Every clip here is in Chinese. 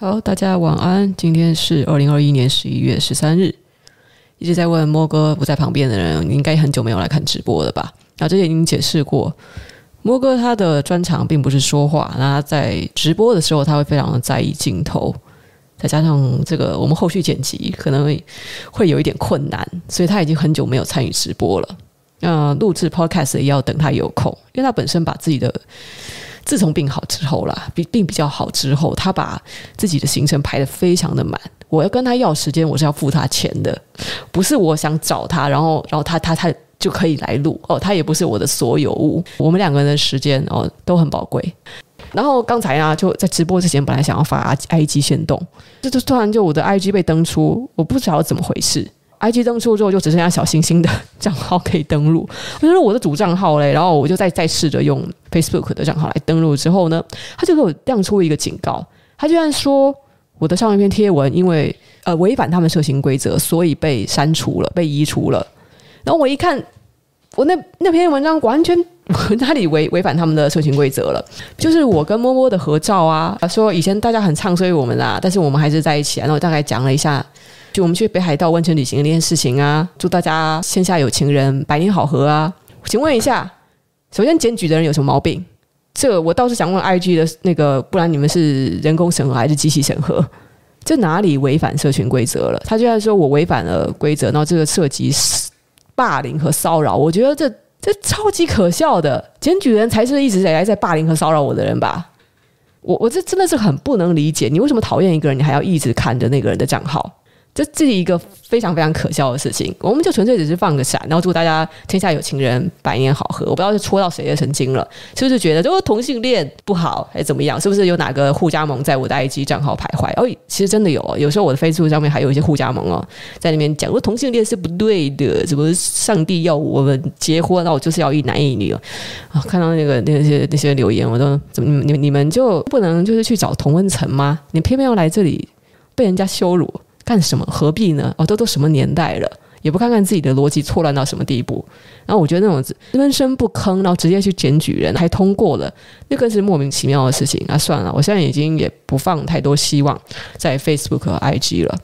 好，大家晚安。今天是二零二一年十一月十三日。一直在问莫哥不在旁边的人，应该很久没有来看直播了吧？那这里已经解释过，莫哥他的专长并不是说话，那他在直播的时候他会非常的在意镜头，再加上这个我们后续剪辑可能会有一点困难，所以他已经很久没有参与直播了。那录制 Podcast 也要等他有空，因为他本身把自己的。自从病好之后啦，病病比较好之后，他把自己的行程排得非常的满。我要跟他要时间，我是要付他钱的，不是我想找他，然后然后他他他就可以来录哦。他也不是我的所有物，我们两个人的时间哦都很宝贵。然后刚才啊，就在直播之前，本来想要发 IG 先动，这就突然就我的 IG 被登出，我不知道怎么回事。IG 登出之后，就只剩下小星星的账号可以登录。我觉得我的主账号嘞，然后我就再再试着用 Facebook 的账号来登录之后呢，他就给我亮出一个警告。他居然说我的上一篇贴文因为呃违反他们社群规则，所以被删除了，被移除了。然后我一看，我那那篇文章完全 哪里违违反他们的社群规则了？就是我跟摸摸的合照啊，说以前大家很唱衰我们啊，但是我们还是在一起啊。然后我大概讲了一下。就我们去北海道温泉旅行的那件事情啊，祝大家线下有情人百年好合啊！请问一下，首先检举的人有什么毛病？这我倒是想问 IG 的那个，不然你们是人工审核还是机器审核？这哪里违反社群规则了？他居然说我违反了规则，然后这个涉及霸凌和骚扰，我觉得这这超级可笑的。检举人才是一直以来在霸凌和骚扰我的人吧？我我这真的是很不能理解，你为什么讨厌一个人，你还要一直看着那个人的账号？这这是一个非常非常可笑的事情，我们就纯粹只是放个闪，然后祝大家天下有情人，百年好合。我不知道是戳到谁的神经了，是不是觉得就是同性恋不好，还是怎么样？是不是有哪个互加盟在我的 IG 账号徘徊？哦，其实真的有，有时候我的 Facebook 上面还有一些互加盟哦，在那边讲说同性恋是不对的，怎么上帝要我们结婚，那我就是要一男一女啊、哦！看到那个那些那些留言，我都怎么你们你们就不能就是去找同温层吗？你偏偏要来这里被人家羞辱？干什么？何必呢？哦，都都什么年代了，也不看看自己的逻辑错乱到什么地步。然后我觉得那种闷声不吭，然后直接去检举人，还通过了，那更是莫名其妙的事情。那算了，我现在已经也不放太多希望在 Facebook 和 IG 了。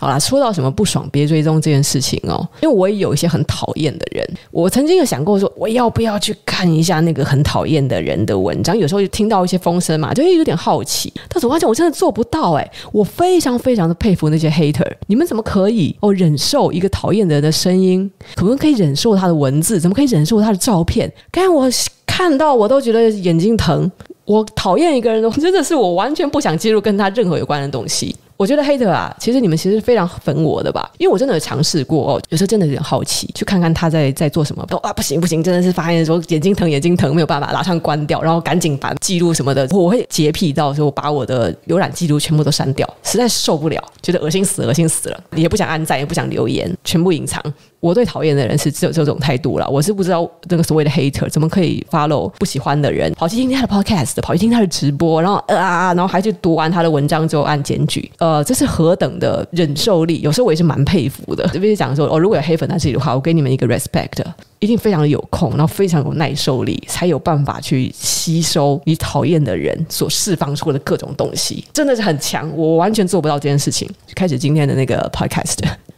好啦，说到什么不爽别追踪这件事情哦，因为我也有一些很讨厌的人，我曾经有想过说，我要不要去看一下那个很讨厌的人的文章？有时候就听到一些风声嘛，就会有点好奇。但是我发现我真的做不到哎，我非常非常的佩服那些 hater，你们怎么可以哦忍受一个讨厌的人的声音？可不可以忍受他的文字？怎么可以忍受他的照片？刚才我看到我都觉得眼睛疼。我讨厌一个人，真的是我完全不想记录跟他任何有关的东西。我觉得黑的啊，其实你们其实非常粉我的吧，因为我真的有尝试过哦，有时候真的有点好奇，去看看他在在做什么。都啊，不行不行，真的是发现说眼睛疼眼睛疼，没有办法，马上关掉，然后赶紧把记录什么的，我会洁癖到说我把我的浏览记录全部都删掉，实在受不了，觉得恶心死恶心死了，也不想按赞，也不想留言，全部隐藏。我对讨厌的人是只有这种态度了，我是不知道那个所谓的 hater 怎么可以 follow 不喜欢的人，跑去听他的 podcast，跑去听他的直播，然后啊，然后还去读完他的文章之后按检举，呃，这是何等的忍受力？有时候我也是蛮佩服的。这边讲说，哦，如果有黑粉在这里的话，我给你们一个 respect，一定非常有空，然后非常有耐受力，才有办法去吸收你讨厌的人所释放出的各种东西，真的是很强。我完全做不到这件事情。开始今天的那个 podcast，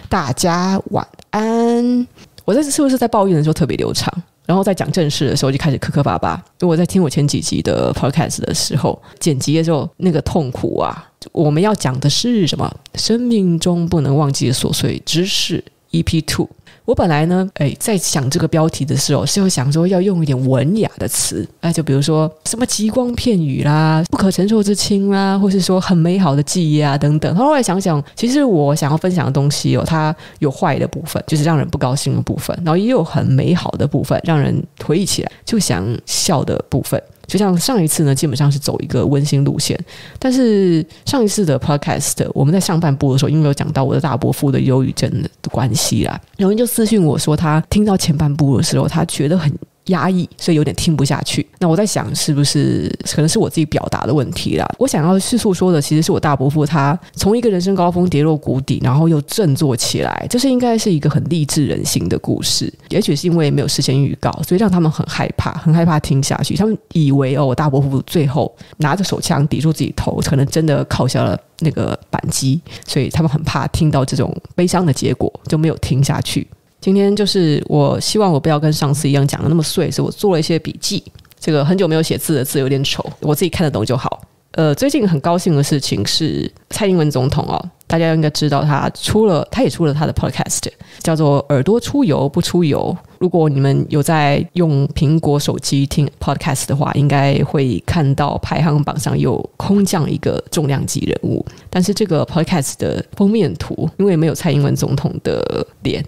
大家晚安。我这是不是在抱怨的时候特别流畅？然后在讲正事的时候就开始磕磕巴巴。就我在听我前几集的 podcast 的时候，剪辑的时候那个痛苦啊！我们要讲的是什么？生命中不能忘记的琐碎知识 EP Two。我本来呢，哎，在想这个标题的时候，是会想说要用一点文雅的词，哎，就比如说什么极光片语啦、不可承受之轻啦，或是说很美好的记忆啊等等。后来想想，其实我想要分享的东西哦，它有坏的部分，就是让人不高兴的部分，然后也有很美好的部分，让人回忆起来就想笑的部分。就像上一次呢，基本上是走一个温馨路线，但是上一次的 podcast 我们在上半部的时候，因为有讲到我的大伯父的忧郁症的关系啦，有人就私信我说，他听到前半部的时候，他觉得很压抑，所以有点听不下去。那我在想，是不是可能是我自己表达的问题啦？我想要叙述说的，其实是我大伯父他从一个人生高峰跌落谷底，然后又振作起来，这是应该是一个很励志人心的故事。也许是因为没有事先预告，所以让他们很害怕，很害怕听下去。他们以为哦，我大伯父最后拿着手枪抵住自己头，可能真的靠下了那个扳机，所以他们很怕听到这种悲伤的结果，就没有听下去。今天就是我希望我不要跟上次一样讲的那么碎，所以我做了一些笔记。这个很久没有写字的字有点丑，我自己看得懂就好。呃，最近很高兴的事情是蔡英文总统哦，大家应该知道他出了，他也出了他的 podcast，叫做《耳朵出油不出油》。如果你们有在用苹果手机听 podcast 的话，应该会看到排行榜上有空降一个重量级人物。但是这个 podcast 的封面图，因为没有蔡英文总统的脸，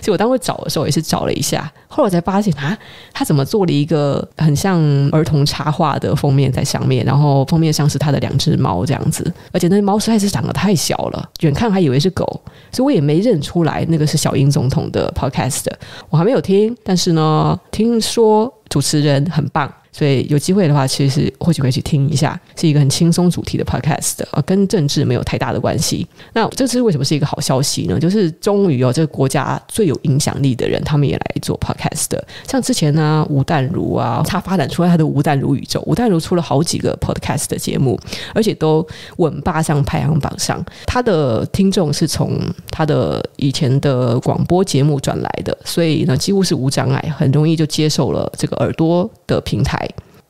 所以我当时找的时候也是找了一下，后来我才发现啊，他怎么做了一个很像儿童插画的封面在上面，然后封面上是他的两只猫这样子，而且那猫实在是长得太小了，远看还以为是狗，所以我也没认出来那个是小英总统的 podcast，我还没。没有听，但是呢，听说主持人很棒。所以有机会的话，其实或许可以去听一下，是一个很轻松主题的 podcast 啊，跟政治没有太大的关系。那这是为什么是一个好消息呢？就是终于哦，这个国家最有影响力的人，他们也来做 podcast。像之前呢，吴淡如啊，他发展出来他的吴淡如宇宙，吴淡如出了好几个 podcast 的节目，而且都稳霸上排行榜上。他的听众是从他的以前的广播节目转来的，所以呢，几乎是无障碍，很容易就接受了这个耳朵的平台。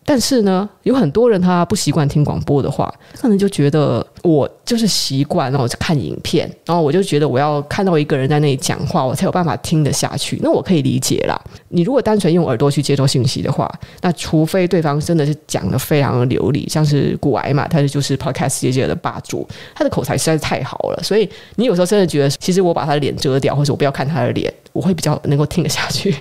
但是呢，有很多人他不习惯听广播的话，可能就觉得我就是习惯，然后就看影片，然后我就觉得我要看到一个人在那里讲话，我才有办法听得下去。那我可以理解啦。你如果单纯用耳朵去接收信息的话，那除非对方真的是讲得非常的流利，像是股癌嘛，他就是 Podcast 界界的霸主，他的口才实在是太好了。所以你有时候真的觉得，其实我把他的脸遮掉，或者我不要看他的脸，我会比较能够听得下去。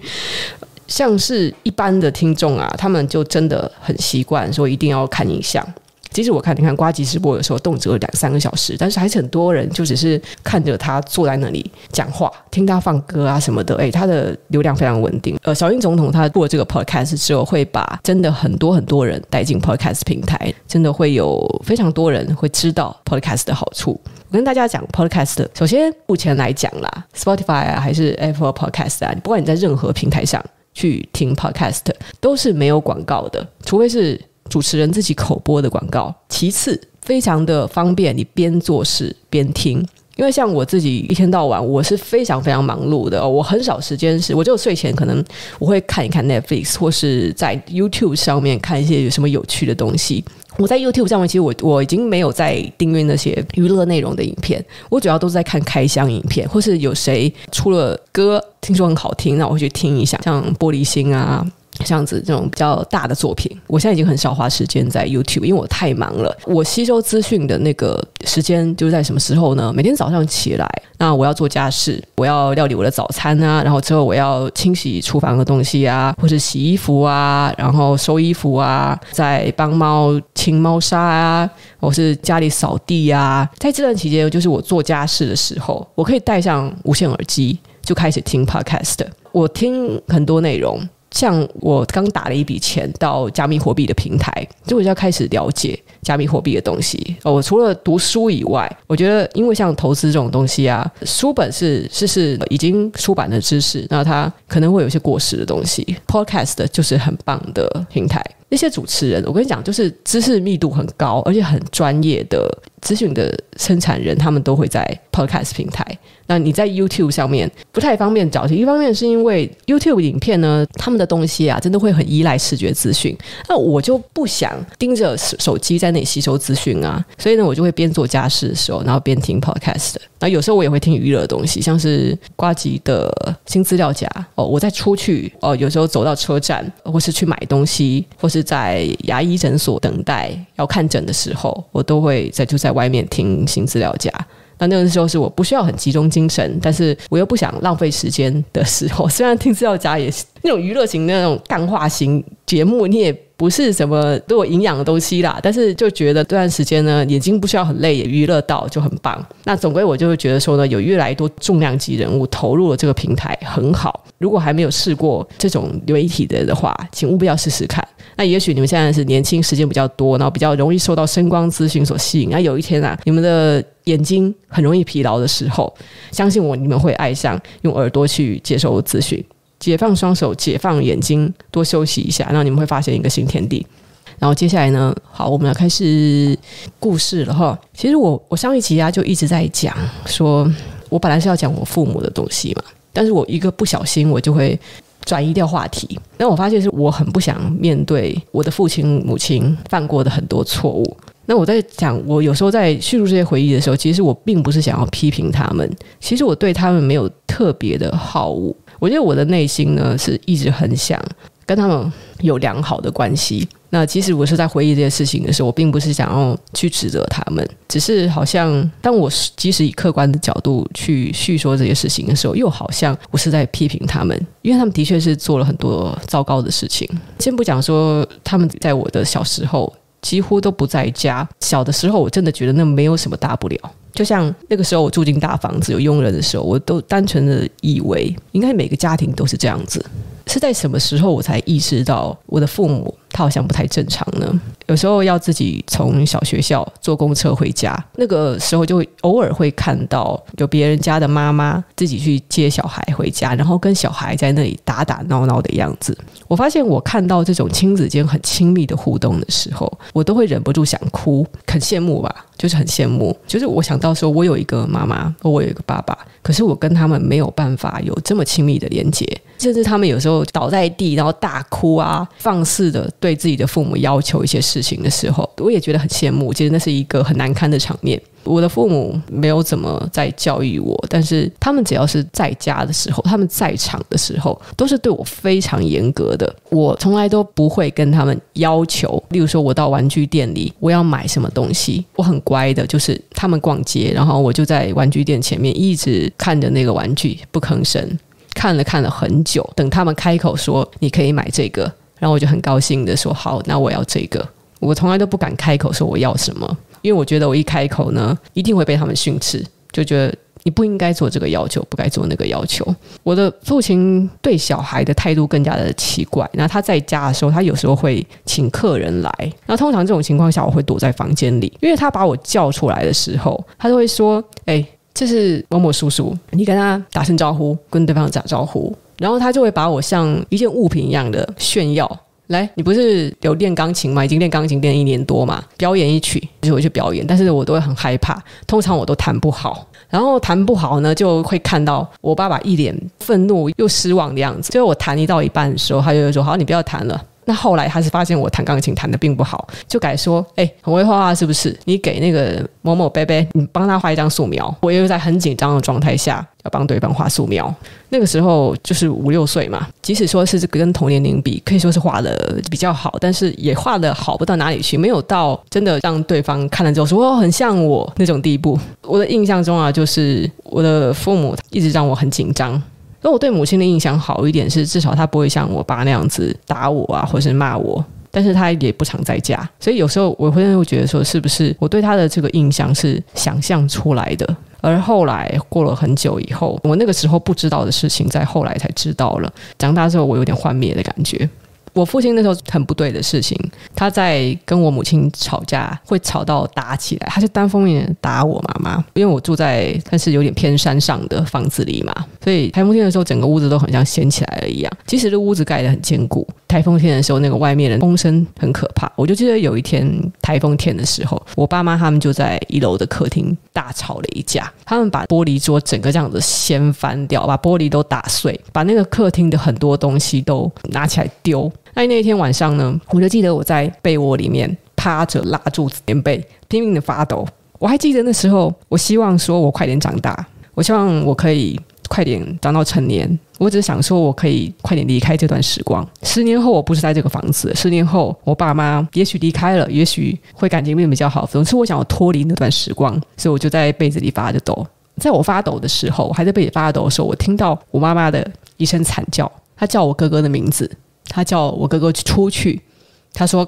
像是一般的听众啊，他们就真的很习惯说一定要看影像。即使我看你看瓜吉直播的时候，动辄两三个小时，但是还是很多人就只是看着他坐在那里讲话，听他放歌啊什么的。诶，他的流量非常稳定。呃，小英总统他做这个 podcast 之后，会把真的很多很多人带进 podcast 平台，真的会有非常多人会知道 podcast 的好处。我跟大家讲 podcast，首先目前来讲啦，Spotify 啊还是 Apple Podcast 啊，不管你在任何平台上。去听 podcast 都是没有广告的，除非是主持人自己口播的广告。其次，非常的方便，你边做事边听。因为像我自己一天到晚，我是非常非常忙碌的，我很少时间是，我就睡前可能我会看一看 Netflix，或是在 YouTube 上面看一些有什么有趣的东西。我在 YouTube 上面，其实我我已经没有在订阅那些娱乐内容的影片，我主要都是在看开箱影片，或是有谁出了歌，听说很好听，那我会去听一下，像玻璃心啊。这样子这种比较大的作品，我现在已经很少花时间在 YouTube，因为我太忙了。我吸收资讯的那个时间就是在什么时候呢？每天早上起来，那我要做家事，我要料理我的早餐啊，然后之后我要清洗厨房的东西啊，或是洗衣服啊，然后收衣服啊，在帮猫清猫砂啊，或是家里扫地啊。在这段期间，就是我做家事的时候，我可以戴上无线耳机，就开始听 Podcast。我听很多内容。像我刚打了一笔钱到加密货币的平台，就我就要开始了解加密货币的东西。我除了读书以外，我觉得因为像投资这种东西啊，书本是是是已经出版的知识，那它可能会有些过时的东西。Podcast 就是很棒的平台，那些主持人，我跟你讲，就是知识密度很高，而且很专业的资讯的生产人，他们都会在 Podcast 平台。那你在 YouTube 上面不太方便找，一方面是因为 YouTube 影片呢，他们的东西啊，真的会很依赖视觉资讯。那我就不想盯着手机在那里吸收资讯啊，所以呢，我就会边做家事的时候，然后边听 Podcast。那有时候我也会听娱乐的东西，像是瓜吉的新资料夹哦。我在出去哦，有时候走到车站，或是去买东西，或是在牙医诊所等待要看诊的时候，我都会在就在外面听新资料夹。那那个时候是我不需要很集中精神，但是我又不想浪费时间的时候。虽然听资料夹也是那种娱乐型的那种干化型节目，你也不是什么都有营养的东西啦。但是就觉得这段时间呢，眼睛不需要很累，也娱乐到就很棒。那总归我就会觉得说呢，有越来越多重量级人物投入了这个平台，很好。如果还没有试过这种流媒体的的话，请务必要试试看。那也许你们现在是年轻，时间比较多，然后比较容易受到声光资讯所吸引。那有一天啊，你们的眼睛很容易疲劳的时候，相信我，你们会爱上用耳朵去接受资讯，解放双手，解放眼睛，多休息一下，然后你们会发现一个新天地。然后接下来呢，好，我们要开始故事了哈。其实我我上一集啊就一直在讲，说我本来是要讲我父母的东西嘛，但是我一个不小心，我就会。转移掉话题，那我发现是我很不想面对我的父亲母亲犯过的很多错误。那我在讲，我有时候在叙述这些回忆的时候，其实我并不是想要批评他们，其实我对他们没有特别的好恶。我觉得我的内心呢，是一直很想跟他们有良好的关系。那其实我是在回忆这些事情的时候，我并不是想要去指责他们，只是好像当我即使以客观的角度去叙说这些事情的时候，又好像我是在批评他们，因为他们的确是做了很多糟糕的事情。先不讲说他们在我的小时候几乎都不在家，小的时候我真的觉得那没有什么大不了。就像那个时候我住进大房子有佣人的时候，我都单纯的以为应该每个家庭都是这样子。是在什么时候我才意识到我的父母他好像不太正常呢？有时候要自己从小学校坐公车回家，那个时候就会偶尔会看到有别人家的妈妈自己去接小孩回家，然后跟小孩在那里打打闹闹的样子。我发现我看到这种亲子间很亲密的互动的时候，我都会忍不住想哭，很羡慕吧，就是很羡慕。就是我想到说我有一个妈妈，我有一个爸爸，可是我跟他们没有办法有这么亲密的连接，甚至他们有时候倒在地，然后大哭啊，放肆的。对自己的父母要求一些事情的时候，我也觉得很羡慕。其实那是一个很难堪的场面。我的父母没有怎么在教育我，但是他们只要是在家的时候，他们在场的时候，都是对我非常严格的。我从来都不会跟他们要求，例如说我到玩具店里，我要买什么东西，我很乖的，就是他们逛街，然后我就在玩具店前面一直看着那个玩具，不吭声，看了看了很久，等他们开口说你可以买这个。然后我就很高兴的说：“好，那我要这个。”我从来都不敢开口说我要什么，因为我觉得我一开口呢，一定会被他们训斥，就觉得你不应该做这个要求，不该做那个要求。我的父亲对小孩的态度更加的奇怪。那他在家的时候，他有时候会请客人来。那通常这种情况下，我会躲在房间里，因为他把我叫出来的时候，他都会说：“哎，这是某某叔叔，你跟他打声招呼，跟对方打招呼。”然后他就会把我像一件物品一样的炫耀，来，你不是有练钢琴吗？已经练钢琴练一年多嘛，表演一曲，就会去表演，但是我都会很害怕，通常我都弹不好，然后弹不好呢，就会看到我爸爸一脸愤怒又失望的样子。最后我弹一到一半的时候，他就说：“好，你不要弹了。”那后来他是发现我弹钢琴弹得并不好，就改说：“哎，很会画画是不是？你给那个某某伯伯，你帮他画一张素描。”我又在很紧张的状态下要帮对方画素描。那个时候就是五六岁嘛，即使说是这个跟同年龄比，可以说是画的比较好，但是也画得好不到哪里去，没有到真的让对方看了之后说“哦，很像我”那种地步。我的印象中啊，就是我的父母一直让我很紧张。那我对母亲的印象好一点是，至少她不会像我爸那样子打我啊，或是骂我。但是她也不常在家，所以有时候我会会觉得说，是不是我对她的这个印象是想象出来的？而后来过了很久以后，我那个时候不知道的事情，在后来才知道了。长大之后，我有点幻灭的感觉。我父亲那时候很不对的事情，他在跟我母亲吵架，会吵到打起来，他是单方面打我妈妈。因为我住在但是有点偏山上的房子里嘛，所以台风天的时候，整个屋子都很像掀起来了一样。其实这屋子盖得很坚固，台风天的时候，那个外面的风声很可怕。我就记得有一天台风天的时候，我爸妈他们就在一楼的客厅大吵了一架，他们把玻璃桌整个这样子掀翻掉，把玻璃都打碎，把那个客厅的很多东西都拿起来丢。那那天晚上呢，我就记得我在被窝里面趴着，拉住棉被，拼命的发抖。我还记得那时候，我希望说我快点长大，我希望我可以快点长到成年。我只是想说我可以快点离开这段时光。十年后我不是在这个房子，十年后我爸妈也许离开了，也许会感情变比较好。总之，我想要脱离那段时光，所以我就在被子里发着抖。在我发抖的时候，还在被子发抖的时候，我听到我妈妈的一声惨叫。她叫我哥哥的名字，她叫我哥哥出去，她说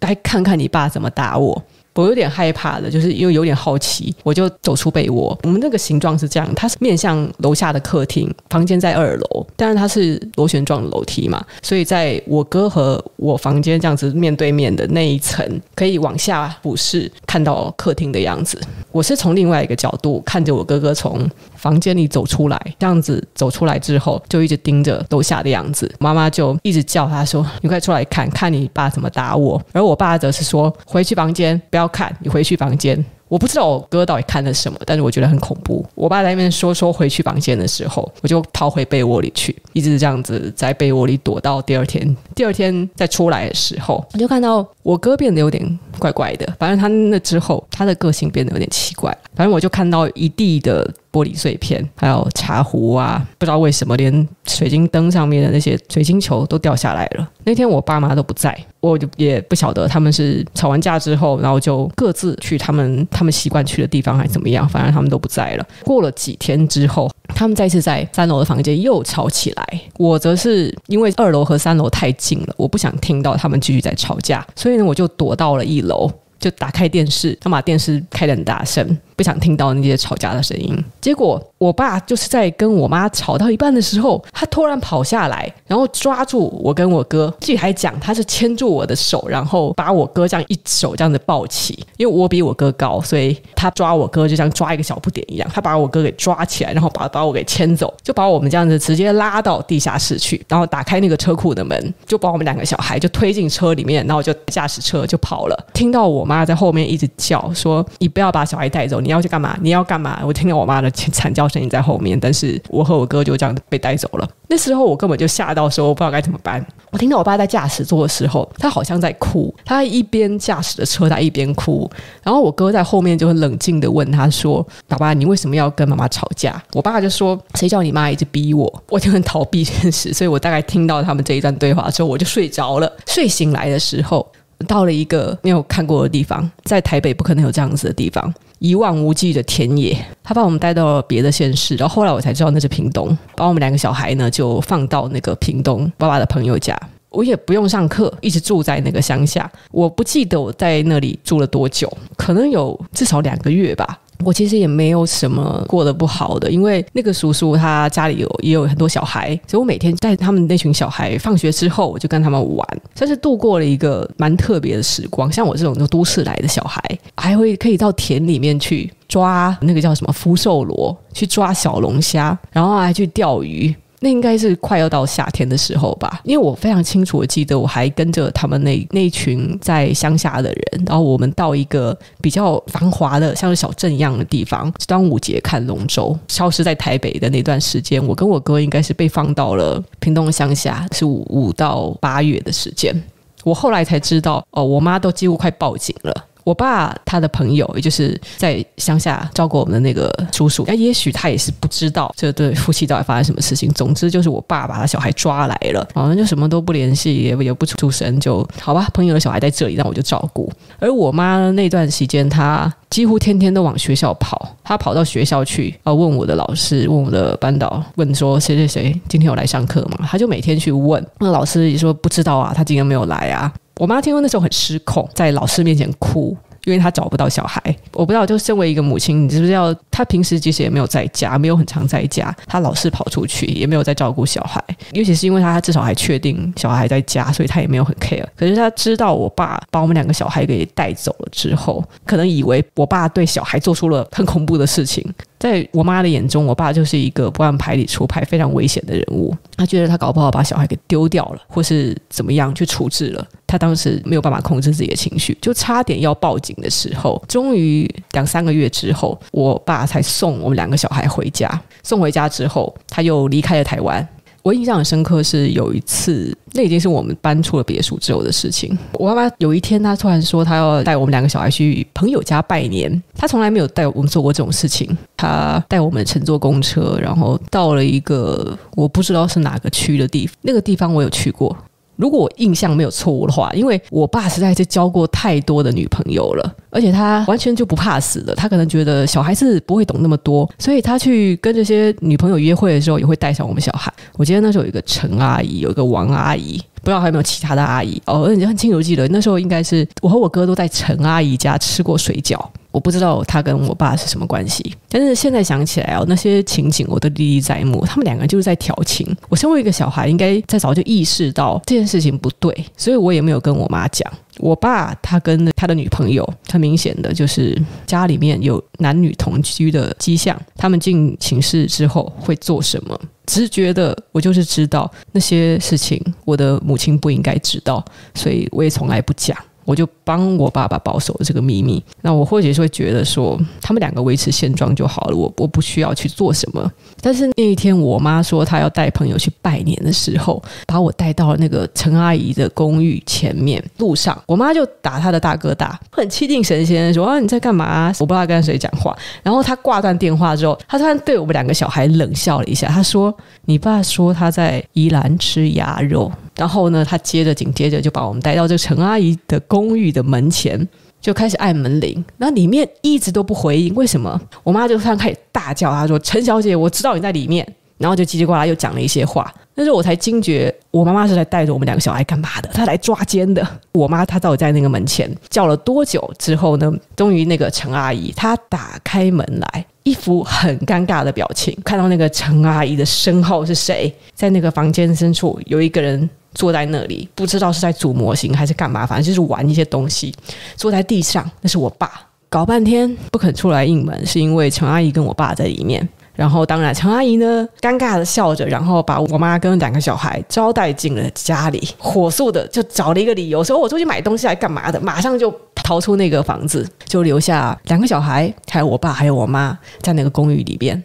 该看看你爸怎么打我。我有点害怕的，就是又有点好奇，我就走出被窝。我们那个形状是这样，它是面向楼下的客厅，房间在二楼，但是它是螺旋状楼梯嘛，所以在我哥和我房间这样子面对面的那一层，可以往下俯视看到客厅的样子。我是从另外一个角度看着我哥哥从房间里走出来，这样子走出来之后，就一直盯着楼下的样子。妈妈就一直叫他说：“你快出来看看你爸怎么打我。”而我爸则是说：“回去房间，不要。”看你回去房间，我不知道我哥到底看了什么，但是我觉得很恐怖。我爸在那边说说回去房间的时候，我就逃回被窝里去，一直这样子在被窝里躲到第二天。第二天再出来的时候，我就看到我哥变得有点怪怪的。反正他那之后，他的个性变得有点奇怪。反正我就看到一地的。玻璃碎片，还有茶壶啊，不知道为什么连水晶灯上面的那些水晶球都掉下来了。那天我爸妈都不在，我就也不晓得他们是吵完架之后，然后就各自去他们他们习惯去的地方，还怎么样。反正他们都不在了。过了几天之后，他们再次在三楼的房间又吵起来。我则是因为二楼和三楼太近了，我不想听到他们继续在吵架，所以呢，我就躲到了一楼，就打开电视，他把电视开得很大声。不想听到那些吵架的声音。结果我爸就是在跟我妈吵到一半的时候，他突然跑下来，然后抓住我跟我哥。自己还讲他是牵住我的手，然后把我哥这样一手这样子抱起。因为我比我哥高，所以他抓我哥就像抓一个小不点一样。他把我哥给抓起来，然后把把我给牵走，就把我们这样子直接拉到地下室去，然后打开那个车库的门，就把我们两个小孩就推进车里面，然后就驾驶车就跑了。听到我妈在后面一直叫说：“你不要把小孩带走。”你要去干嘛？你要干嘛？我听到我妈的惨叫声音在后面，但是我和我哥就这样被带走了。那时候我根本就吓到，说我不知道该怎么办。我听到我爸在驾驶座的时候，他好像在哭，他一边驾驶着车，他一边哭。然后我哥在后面就很冷静地问他说：“爸爸，你为什么要跟妈妈吵架？”我爸就说：“谁叫你妈一直逼我？”我就很逃避现实，所以我大概听到他们这一段对话之后，我就睡着了。睡醒来的时候，到了一个没有看过的地方，在台北不可能有这样子的地方。一望无际的田野，他把我们带到了别的县市，然后后来我才知道那是屏东，把我们两个小孩呢就放到那个屏东爸爸的朋友家，我也不用上课，一直住在那个乡下。我不记得我在那里住了多久，可能有至少两个月吧。我其实也没有什么过得不好的，因为那个叔叔他家里有也有很多小孩，所以我每天带他们那群小孩放学之后，我就跟他们玩，算是度过了一个蛮特别的时光。像我这种就都市来的小孩，还会可以到田里面去抓那个叫什么福寿螺，去抓小龙虾，然后还去钓鱼。那应该是快要到夏天的时候吧，因为我非常清楚的记得，我还跟着他们那那群在乡下的人，然后我们到一个比较繁华的，像是小镇一样的地方，端午节看龙舟。消失在台北的那段时间，我跟我哥应该是被放到了屏东乡下，是五五到八月的时间。我后来才知道，哦，我妈都几乎快报警了。我爸他的朋友，也就是在乡下照顾我们的那个叔叔，那也许他也是不知道这对夫妻到底发生什么事情。总之就是我爸把他小孩抓来了，好像就什么都不联系，也也不出声，就好吧。朋友的小孩在这里，那我就照顾。而我妈那段时间，她几乎天天都往学校跑，她跑到学校去啊，问我的老师，问我的班导，问说谁谁谁今天有来上课吗？她就每天去问，那老师也说不知道啊，他今天没有来啊。我妈听说那时候很失控，在老师面前哭，因为她找不到小孩。我不知道，就身为一个母亲，你知不知道？她平时其实也没有在家，没有很常在家。她老是跑出去，也没有在照顾小孩。尤其是因为她至少还确定小孩在家，所以她也没有很 care。可是她知道我爸把我们两个小孩给带走了之后，可能以为我爸对小孩做出了很恐怖的事情。在我妈的眼中，我爸就是一个不按牌理出牌、非常危险的人物。她觉得他搞不好把小孩给丢掉了，或是怎么样去处置了。她当时没有办法控制自己的情绪，就差点要报警的时候，终于两三个月之后，我爸才送我们两个小孩回家。送回家之后，他又离开了台湾。我印象很深刻，是有一次，那已经是我们搬出了别墅之后的事情。我妈妈有一天，她突然说，她要带我们两个小孩去朋友家拜年。她从来没有带我们做过这种事情。她带我们乘坐公车，然后到了一个我不知道是哪个区的地方。那个地方我有去过，如果我印象没有错误的话，因为我爸实在是交过太多的女朋友了，而且他完全就不怕死的。他可能觉得小孩子不会懂那么多，所以他去跟这些女朋友约会的时候，也会带上我们小孩。我记得那时候有一个陈阿姨，有一个王阿姨，不知道还有没有其他的阿姨哦。而且很清楚记得那时候应该是我和我哥都在陈阿姨家吃过水饺。我不知道她跟我爸是什么关系，但是现在想起来哦，那些情景我都历历在目。他们两个就是在调情。我身为一个小孩，应该在早就意识到这件事情不对，所以我也没有跟我妈讲。我爸他跟他的女朋友，很明显的就是家里面有男女同居的迹象。他们进寝室之后会做什么？直觉的，我就是知道那些事情，我的母亲不应该知道，所以我也从来不讲。我就帮我爸爸保守了这个秘密。那我或许是会觉得说，他们两个维持现状就好了，我我不需要去做什么。但是那一天，我妈说她要带朋友去拜年的时候，把我带到那个陈阿姨的公寓前面。路上，我妈就打她的大哥大，很气定神闲说：“啊，你在干嘛？我不知道跟谁讲话。”然后她挂断电话之后，她突然对我们两个小孩冷笑了一下，她说：“你爸说他在宜兰吃鸭肉。”然后呢，他接着紧接着就把我们带到这陈阿姨的公寓的门前，就开始按门铃。那里面一直都不回应，为什么？我妈就突然开始大叫，她说：“陈小姐，我知道你在里面。”然后就叽叽呱啦又讲了一些话。那时候我才惊觉，我妈妈是来带着我们两个小孩干嘛的？她来抓奸的。我妈她到底在那个门前叫了多久之后呢？终于那个陈阿姨她打开门来。一副很尴尬的表情，看到那个陈阿姨的身后是谁？在那个房间深处有一个人坐在那里，不知道是在组模型还是干嘛，反正就是玩一些东西。坐在地上，那是我爸。搞半天不肯出来应门，是因为陈阿姨跟我爸在里面。然后，当然，陈阿姨呢，尴尬的笑着，然后把我妈跟两个小孩招待进了家里，火速的就找了一个理由，说我出去买东西来干嘛的，马上就逃出那个房子，就留下两个小孩，还有我爸，还有我妈在那个公寓里边。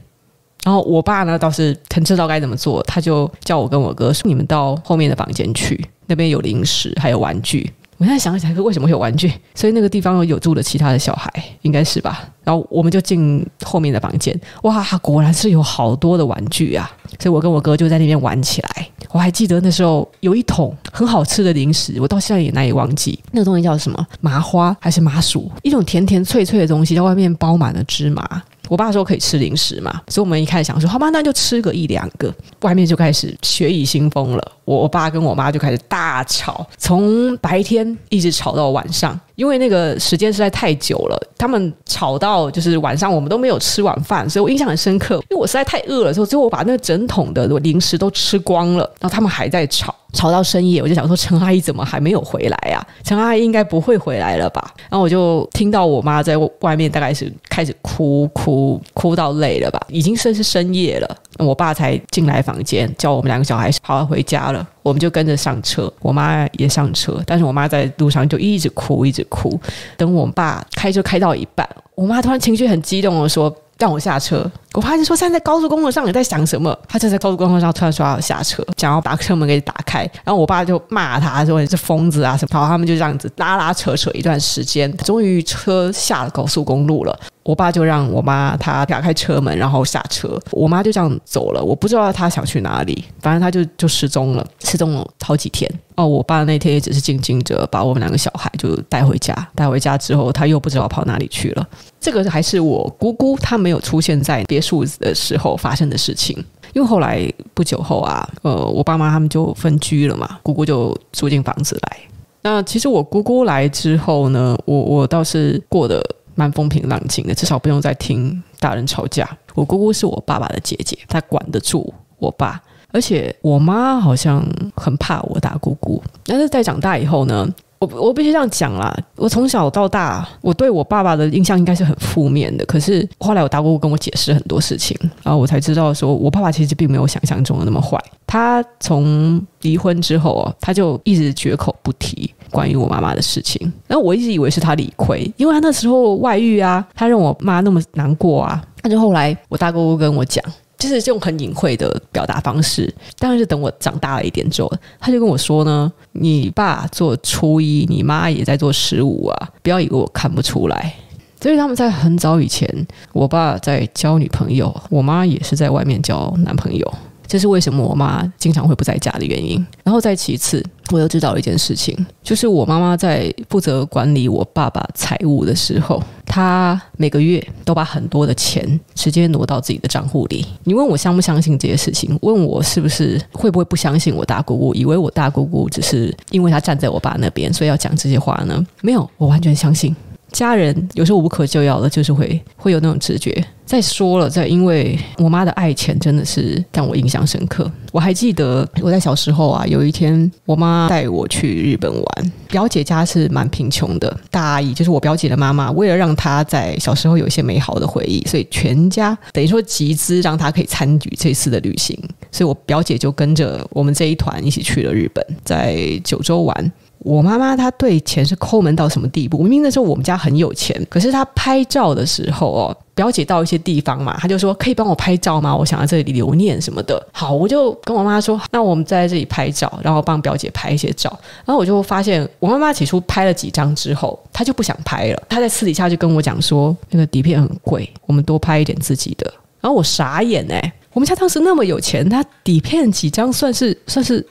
然后我爸呢，倒是很知道该怎么做，他就叫我跟我哥说：“你们到后面的房间去，那边有零食，还有玩具。”我现在想起来，为什么会有玩具？所以那个地方有住了其他的小孩，应该是吧？然后我们就进后面的房间，哇，果然是有好多的玩具啊！所以我跟我哥就在那边玩起来。我还记得那时候有一桶很好吃的零食，我到现在也难以忘记。那个东西叫什么？麻花还是麻薯？一种甜甜脆脆的东西，在外面包满了芝麻。我爸说可以吃零食嘛，所以我们一开始想说，好吧，那就吃个一两个。外面就开始血雨腥风了，我我爸跟我妈就开始大吵，从白天一直吵到晚上，因为那个时间实在太久了，他们吵到就是晚上，我们都没有吃晚饭，所以我印象很深刻，因为我实在太饿了，所以最后我把那个整桶的零食都吃光了，然后他们还在吵。吵到深夜，我就想说陈阿姨怎么还没有回来啊？陈阿姨应该不会回来了吧？然后我就听到我妈在外面大概是开始哭哭哭到累了吧，已经算是深夜了。我爸才进来房间，叫我们两个小孩好好回家了。我们就跟着上车，我妈也上车，但是我妈在路上就一直哭一直哭。等我爸开车开到一半，我妈突然情绪很激动的说。让我下车，我爸就说：“站在高速公路上，你在想什么？”他就在高速公路上突然说要下车，想要把车门给打开。然后我爸就骂他说：“你是疯子啊什么？”然后他们就这样子拉拉扯扯一段时间，终于车下了高速公路了。我爸就让我妈他打开车门，然后下车。我妈就这样走了，我不知道她想去哪里，反正她就就失踪了，失踪了好几天。哦，我爸那天也只是静静着把我们两个小孩就带回家，带回家之后他又不知道跑哪里去了。这个还是我姑姑她没有出现在别墅的时候发生的事情，因为后来不久后啊，呃，我爸妈他们就分居了嘛，姑姑就住进房子来。那其实我姑姑来之后呢，我我倒是过得。蛮风平浪静的，至少不用再听大人吵架。我姑姑是我爸爸的姐姐，她管得住我爸，而且我妈好像很怕我大姑姑。但是在长大以后呢，我我必须这样讲啦，我从小到大，我对我爸爸的印象应该是很负面的。可是后来我大姑姑跟我解释很多事情，然后我才知道说我爸爸其实并没有想象中的那么坏。他从离婚之后啊，他就一直绝口不提。关于我妈妈的事情，然后我一直以为是他理亏，因为他那时候外遇啊，他让我妈那么难过啊。那就后来我大姑姑跟我讲，就是这种很隐晦的表达方式。当然是等我长大了一点之后，他就跟我说呢：“你爸做初一，你妈也在做十五啊，不要以为我看不出来。”所以他们在很早以前，我爸在交女朋友，我妈也是在外面交男朋友。这是为什么我妈经常会不在家的原因。然后再其次，我又知道了一件事情，就是我妈妈在负责管理我爸爸财务的时候，她每个月都把很多的钱直接挪到自己的账户里。你问我相不相信这些事情？问我是不是会不会不相信我大姑姑？以为我大姑姑只是因为她站在我爸那边，所以要讲这些话呢？没有，我完全相信。家人有时候无可救药的，就是会会有那种直觉。再说了，再因为我妈的爱钱真的是让我印象深刻。我还记得我在小时候啊，有一天我妈带我去日本玩，表姐家是蛮贫穷的，大阿姨就是我表姐的妈妈，为了让她在小时候有一些美好的回忆，所以全家等于说集资让她可以参与这次的旅行。所以我表姐就跟着我们这一团一起去了日本，在九州玩。我妈妈她对钱是抠门到什么地步？明明那时候我们家很有钱，可是她拍照的时候哦，表姐到一些地方嘛，她就说可以帮我拍照吗？我想要这里留念什么的。好，我就跟我妈说，那我们在这里拍照，然后帮表姐拍一些照。然后我就发现，我妈妈起初拍了几张之后，她就不想拍了。她在私底下就跟我讲说，那个底片很贵，我们多拍一点自己的。然后我傻眼哎。我们家当时那么有钱，他底片几张算是算是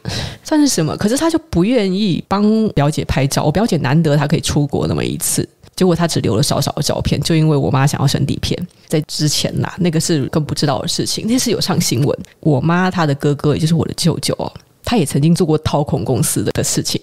算是什么？可是他就不愿意帮表姐拍照。我表姐难得她可以出国那么一次，结果她只留了少少的照片，就因为我妈想要省底片。在之前呐，那个是更不知道的事情，那是有上新闻。我妈她的哥哥，也就是我的舅舅，他也曾经做过掏空公司的的事情。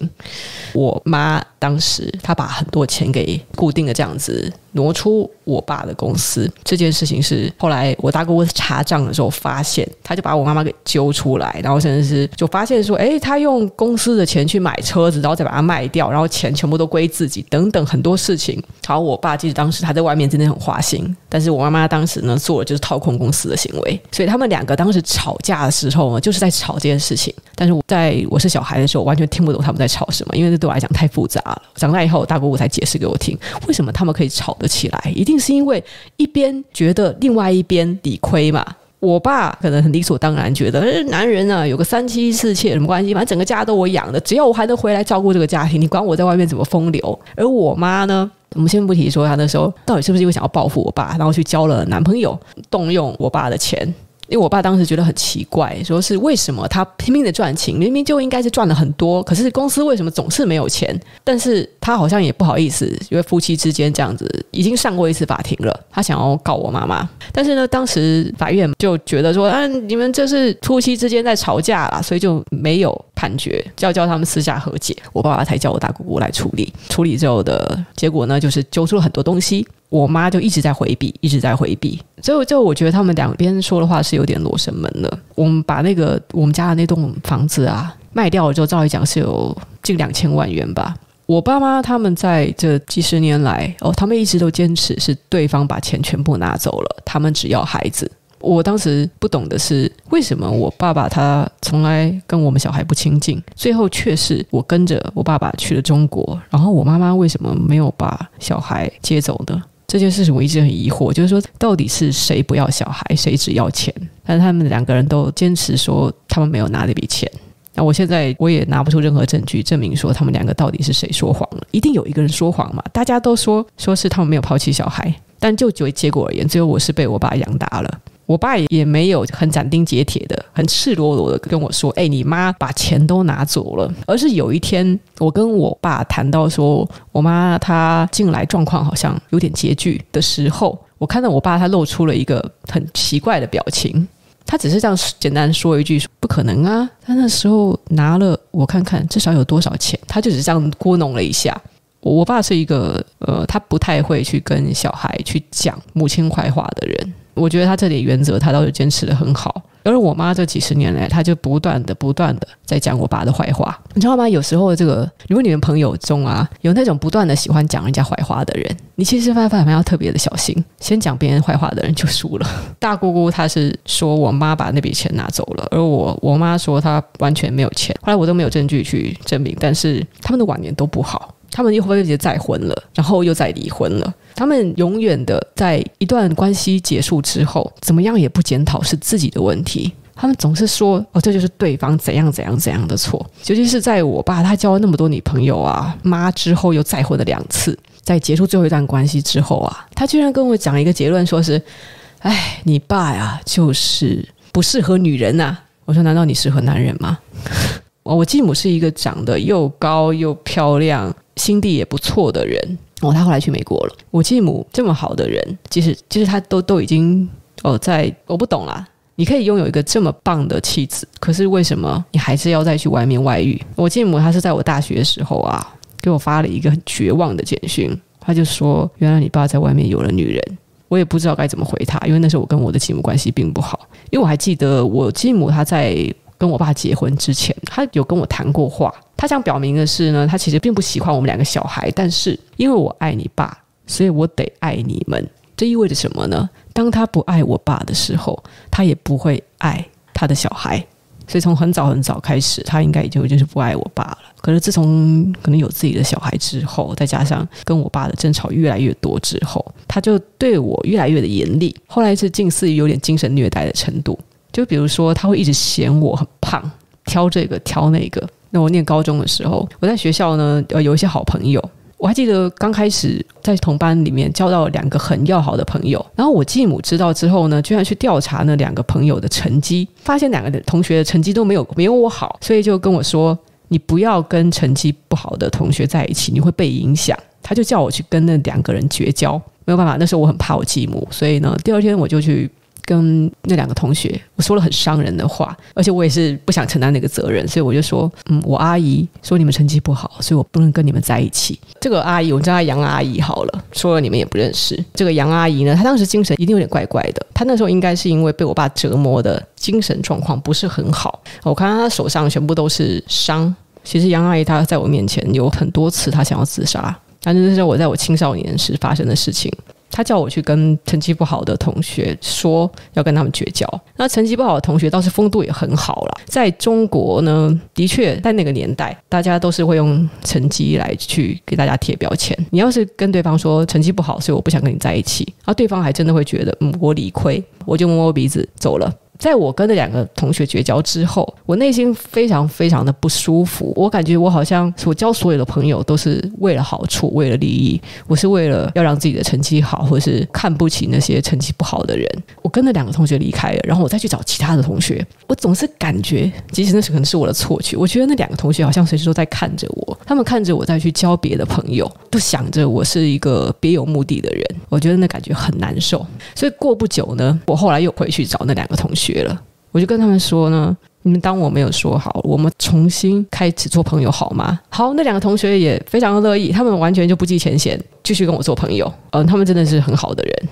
我妈当时她把很多钱给固定的这样子。挪出我爸的公司这件事情是后来我大姑查账的时候发现，他就把我妈妈给揪出来，然后甚至是就发现说，诶，他用公司的钱去买车子，然后再把它卖掉，然后钱全部都归自己，等等很多事情。好，我爸记得当时他在外面真的很花心，但是我妈妈当时呢做的就是掏空公司的行为，所以他们两个当时吵架的时候呢，就是在吵这件事情。但是我在我是小孩的时候，完全听不懂他们在吵什么，因为这对我来讲太复杂了。长大以后，大姑姑才解释给我听，为什么他们可以吵得起来，一定是因为一边觉得另外一边理亏嘛。我爸可能很理所当然觉得，男人啊，有个三妻四妾什么关系？反正整个家都我养的，只要我还能回来照顾这个家庭，你管我在外面怎么风流？而我妈呢，我们先不提说她那时候到底是不是因为想要报复我爸，然后去交了男朋友，动用我爸的钱。因为我爸当时觉得很奇怪，说是为什么他拼命的赚钱，明明就应该是赚了很多，可是公司为什么总是没有钱？但是他好像也不好意思，因为夫妻之间这样子已经上过一次法庭了，他想要告我妈妈。但是呢，当时法院就觉得说，啊，你们这是夫妻之间在吵架啦，所以就没有判决，叫叫他们私下和解。我爸爸才叫我大姑姑来处理，处理之后的结果呢，就是揪出了很多东西。我妈就一直在回避，一直在回避。最后，就我觉得他们两边说的话是有点罗生门的。我们把那个我们家的那栋房子啊卖掉了之后，照理讲是有近两千万元吧。我爸妈他们在这几十年来，哦，他们一直都坚持是对方把钱全部拿走了，他们只要孩子。我当时不懂的是，为什么我爸爸他从来跟我们小孩不亲近，最后却是我跟着我爸爸去了中国，然后我妈妈为什么没有把小孩接走呢？这件事情我一直很疑惑，就是说到底是谁不要小孩，谁只要钱？但是他们两个人都坚持说他们没有拿这笔钱。那我现在我也拿不出任何证据证明说他们两个到底是谁说谎了。一定有一个人说谎嘛？大家都说说是他们没有抛弃小孩，但就结果而言，只有我是被我爸养大了。我爸也没有很斩钉截铁的、很赤裸裸的跟我说：“哎，你妈把钱都拿走了。”而是有一天，我跟我爸谈到说，我妈她近来状况好像有点拮据的时候，我看到我爸他露出了一个很奇怪的表情。他只是这样简单说一句：“不可能啊！”他那时候拿了我看看，至少有多少钱？他就只是这样咕弄了一下。我爸是一个呃，他不太会去跟小孩去讲母亲坏话的人。我觉得他这点原则，他倒是坚持得很好。而我妈这几十年来，她就不断的、不断的在讲我爸的坏话，你知道吗？有时候这个，如果你们朋友中啊，有那种不断的喜欢讲人家坏话的人，你其实反反要特别的小心。先讲别人坏话的人就输了。大姑姑她是说我妈把那笔钱拿走了，而我我妈说她完全没有钱。后来我都没有证据去证明，但是他们的晚年都不好。他们又会直接再婚了，然后又再离婚了。他们永远的在一段关系结束之后，怎么样也不检讨是自己的问题。他们总是说：“哦，这就是对方怎样怎样怎样的错。”尤其是在我爸他交了那么多女朋友啊，妈之后又再婚了两次，在结束最后一段关系之后啊，他居然跟我讲一个结论，说是：“哎，你爸呀，就是不适合女人呐。”我说：“难道你适合男人吗？”我继母是一个长得又高又漂亮、心地也不错的人。哦，他后来去美国了。我继母这么好的人，其实其实他都都已经哦，在我不懂啦。你可以拥有一个这么棒的妻子，可是为什么你还是要再去外面外遇？我继母她是在我大学的时候啊，给我发了一个很绝望的简讯，他就说：“原来你爸在外面有了女人。”我也不知道该怎么回他，因为那时候我跟我的继母关系并不好。因为我还记得我继母她在跟我爸结婚之前，她有跟我谈过话。他想表明的是呢，他其实并不喜欢我们两个小孩，但是因为我爱你爸，所以我得爱你们。这意味着什么呢？当他不爱我爸的时候，他也不会爱他的小孩。所以从很早很早开始，他应该已经就是不爱我爸了。可是自从可能有自己的小孩之后，再加上跟我爸的争吵越来越多之后，他就对我越来越的严厉。后来是近似于有点精神虐待的程度。就比如说，他会一直嫌我很胖，挑这个挑那个。那我念高中的时候，我在学校呢，呃，有一些好朋友。我还记得刚开始在同班里面交到两个很要好的朋友，然后我继母知道之后呢，居然去调查那两个朋友的成绩，发现两个的同学的成绩都没有没有我好，所以就跟我说：“你不要跟成绩不好的同学在一起，你会被影响。”他就叫我去跟那两个人绝交。没有办法，那时候我很怕我继母，所以呢，第二天我就去。跟那两个同学，我说了很伤人的话，而且我也是不想承担那个责任，所以我就说，嗯，我阿姨说你们成绩不好，所以我不能跟你们在一起。这个阿姨，我叫她杨阿姨好了，说了你们也不认识。这个杨阿姨呢，她当时精神一定有点怪怪的，她那时候应该是因为被我爸折磨的精神状况不是很好。我看她手上全部都是伤。其实杨阿姨她在我面前有很多次她想要自杀，但是这是我在我青少年时发生的事情。他叫我去跟成绩不好的同学说要跟他们绝交。那成绩不好的同学倒是风度也很好了。在中国呢，的确在那个年代，大家都是会用成绩来去给大家贴标签。你要是跟对方说成绩不好，所以我不想跟你在一起，然后对方还真的会觉得嗯，我理亏，我就摸摸鼻子走了。在我跟那两个同学绝交之后，我内心非常非常的不舒服。我感觉我好像我交所有的朋友都是为了好处，为了利益，我是为了要让自己的成绩好，或是看不起那些成绩不好的人。我跟那两个同学离开了，然后我再去找其他的同学，我总是感觉，即使那是可能是我的错觉，我觉得那两个同学好像随时都在看着我，他们看着我再去交别的朋友，都想着我是一个别有目的的人。我觉得那感觉很难受。所以过不久呢，我后来又回去找那两个同学。绝了，我就跟他们说呢，你们当我没有说好，我们重新开始做朋友好吗？好，那两个同学也非常的乐意，他们完全就不计前嫌，继续跟我做朋友。嗯，他们真的是很好的人。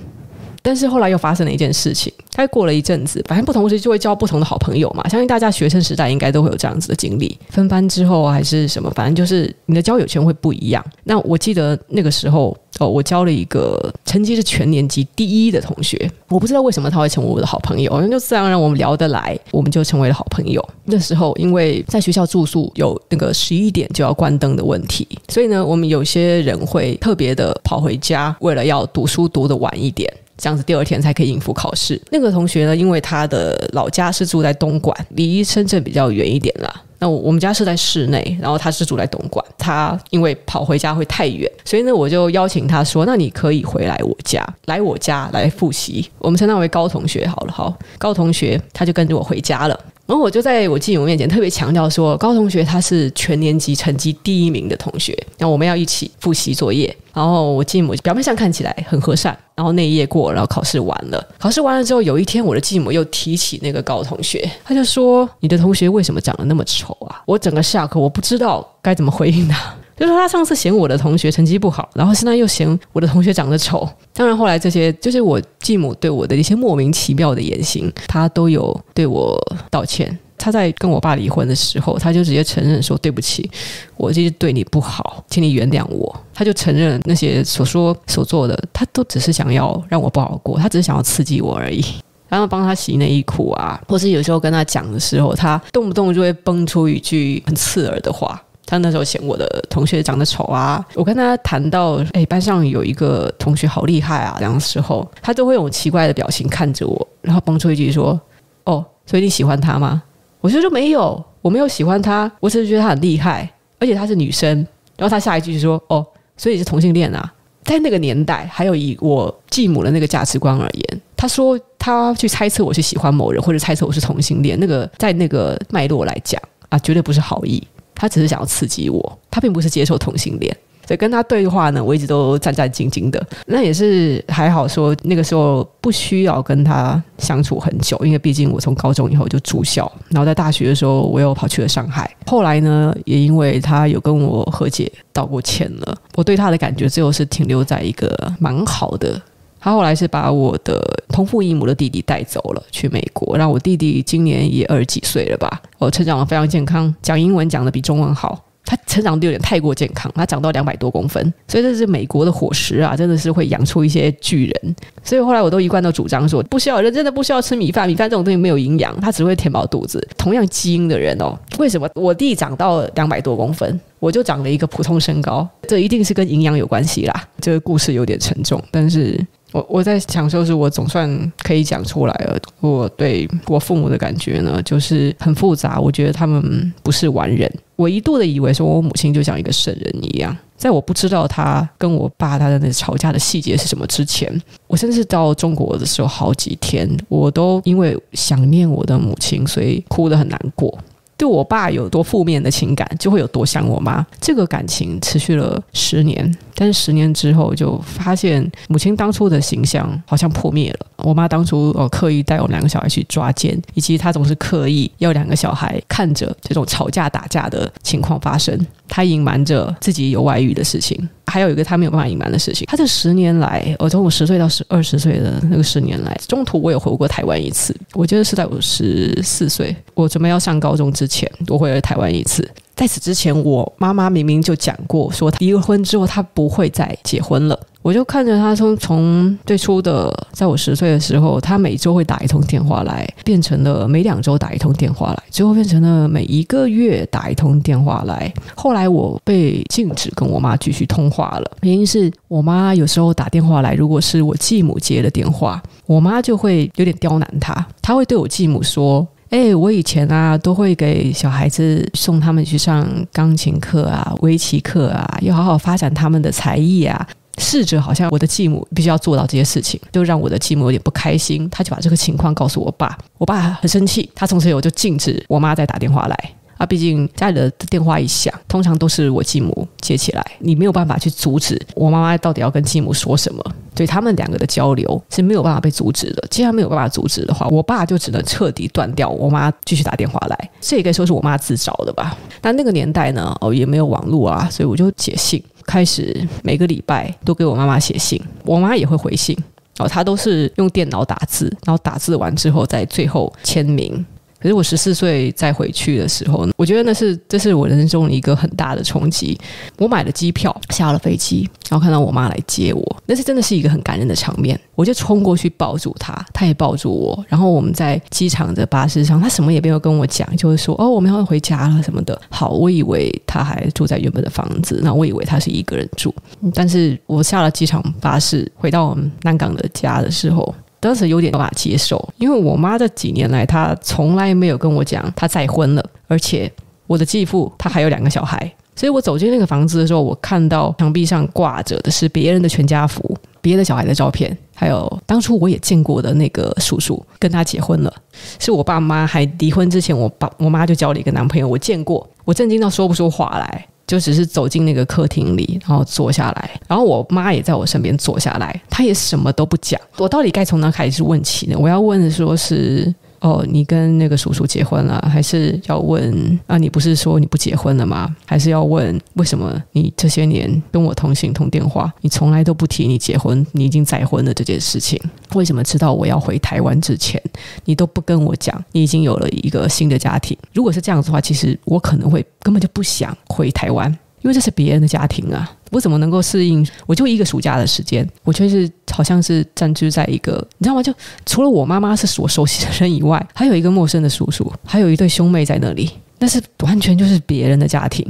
但是后来又发生了一件事情，大概过了一阵子，反正不同时就会交不同的好朋友嘛。相信大家学生时代应该都会有这样子的经历，分班之后还是什么，反正就是你的交友圈会不一样。那我记得那个时候哦，我交了一个成绩是全年级第一的同学，我不知道为什么他会成为我的好朋友，好像就自然而然我们聊得来，我们就成为了好朋友。那时候因为在学校住宿有那个十一点就要关灯的问题，所以呢，我们有些人会特别的跑回家，为了要读书读得晚一点。这样子第二天才可以应付考试。那个同学呢，因为他的老家是住在东莞，离深圳比较远一点啦。那我们家是在市内，然后他是住在东莞。他因为跑回家会太远，所以呢，我就邀请他说：“那你可以回来我家，来我家来复习。”我们称他为高同学好了，好，高同学他就跟着我回家了。然后我就在我继母面前特别强调说，高同学他是全年级成绩第一名的同学，然后我们要一起复习作业。然后我继母表面上看起来很和善，然后那一页过，然后考试完了。考试完了之后，有一天我的继母又提起那个高同学，他就说：“你的同学为什么长得那么丑啊？”我整个下课，我不知道该怎么回应他。就是说他上次嫌我的同学成绩不好，然后现在又嫌我的同学长得丑。当然后来这些就是我继母对我的一些莫名其妙的言行，他都有对我道歉。他在跟我爸离婚的时候，他就直接承认说：“对不起，我就是对你不好，请你原谅我。”他就承认那些所说所做的，他都只是想要让我不好过，他只是想要刺激我而已。然后帮他洗内衣裤啊，或是有时候跟他讲的时候，他动不动就会蹦出一句很刺耳的话。他那时候嫌我的同学长得丑啊，我跟他谈到，哎，班上有一个同学好厉害啊，这样时候，他都会用奇怪的表情看着我，然后蹦出一句说：“哦，所以你喜欢他吗？”我就说没有，我没有喜欢他，我只是觉得他很厉害，而且他是女生。然后他下一句就说：“哦，所以是同性恋啊。”在那个年代，还有以我继母的那个价值观而言，他说。他去猜测我是喜欢某人，或者猜测我是同性恋，那个在那个脉络来讲啊，绝对不是好意，他只是想要刺激我，他并不是接受同性恋。所以跟他对话呢，我一直都战战兢兢的。那也是还好说，那个时候不需要跟他相处很久，因为毕竟我从高中以后就住校，然后在大学的时候我又跑去了上海。后来呢，也因为他有跟我和解道过歉了，我对他的感觉最后是停留在一个蛮好的。他后来是把我的同父异母的弟弟带走了，去美国，让我弟弟今年也二十几岁了吧，我成长得非常健康，讲英文讲得比中文好。他成长得有点太过健康，他长到两百多公分，所以这是美国的伙食啊，真的是会养出一些巨人。所以后来我都一贯都主张说，不需要人真的不需要吃米饭，米饭这种东西没有营养，它只会填饱肚子。同样基因的人哦，为什么我弟长到两百多公分，我就长了一个普通身高？这一定是跟营养有关系啦。这个故事有点沉重，但是。我我在想说，是我总算可以讲出来了。我对我父母的感觉呢，就是很复杂。我觉得他们不是完人。我一度的以为说，我母亲就像一个圣人一样。在我不知道他跟我爸他的那吵架的细节是什么之前，我甚至到中国的时候好几天，我都因为想念我的母亲，所以哭得很难过。对我爸有多负面的情感，就会有多想我妈。这个感情持续了十年，但是十年之后就发现母亲当初的形象好像破灭了。我妈当初哦刻意带我们两个小孩去抓奸，以及她总是刻意要两个小孩看着这种吵架打架的情况发生。他隐瞒着自己有外遇的事情，还有一个他没有办法隐瞒的事情。他这十年来，我从我十岁到十二十岁的那个十年来，中途我也回过台湾一次。我记得是在我十四岁，我准备要上高中之前，我回了台湾一次。在此之前，我妈妈明明就讲过，说她离了婚之后，她不会再结婚了。我就看着她从从最初的，在我十岁的时候，她每周会打一通电话来，变成了每两周打一通电话来，最后变成了每一个月打一通电话来。后来我被禁止跟我妈继续通话了，原因是我妈有时候打电话来，如果是我继母接的电话，我妈就会有点刁难她，她会对我继母说。哎、我以前啊都会给小孩子送他们去上钢琴课啊、围棋课啊，要好好发展他们的才艺啊。试着好像我的继母必须要做到这些事情，就让我的继母有点不开心。他就把这个情况告诉我爸，我爸很生气，他从此以后就禁止我妈再打电话来。啊，毕竟家里的电话一响，通常都是我继母接起来，你没有办法去阻止我妈妈到底要跟继母说什么，所以他们两个的交流是没有办法被阻止的。既然没有办法阻止的话，我爸就只能彻底断掉我妈继续打电话来。这也可以说是我妈自找的吧。但那个年代呢，哦，也没有网络啊，所以我就写信，开始每个礼拜都给我妈妈写信，我妈也会回信。哦，她都是用电脑打字，然后打字完之后在最后签名。可是我十四岁再回去的时候，我觉得那是这是我人生中一个很大的冲击。我买了机票，下了飞机，然后看到我妈来接我，那是真的是一个很感人的场面。我就冲过去抱住她，她也抱住我，然后我们在机场的巴士上，她什么也没有跟我讲，就是说哦，我们要回家了什么的。好，我以为她还住在原本的房子，那我以为她是一个人住。但是我下了机场巴士，回到我们南港的家的时候。当时有点无法接受，因为我妈这几年来，她从来没有跟我讲她再婚了，而且我的继父他还有两个小孩，所以我走进那个房子的时候，我看到墙壁上挂着的是别人的全家福，别的小孩的照片，还有当初我也见过的那个叔叔跟他结婚了，是我爸妈还离婚之前，我爸我妈就交了一个男朋友，我见过，我震惊到说不出话来。就只是走进那个客厅里，然后坐下来，然后我妈也在我身边坐下来，她也什么都不讲。我到底该从哪开始问起呢？我要问的说是。哦，你跟那个叔叔结婚了，还是要问啊？你不是说你不结婚了吗？还是要问为什么你这些年跟我通信通电话，你从来都不提你结婚，你已经再婚了这件事情？为什么知道我要回台湾之前，你都不跟我讲，你已经有了一个新的家庭？如果是这样子的话，其实我可能会根本就不想回台湾。因为这是别人的家庭啊，我怎么能够适应？我就一个暑假的时间，我却是好像是暂居在一个，你知道吗？就除了我妈妈是我熟悉的人以外，还有一个陌生的叔叔，还有一对兄妹在那里，那是完全就是别人的家庭。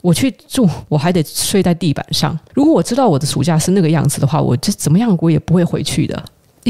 我去住，我还得睡在地板上。如果我知道我的暑假是那个样子的话，我就怎么样我也不会回去的。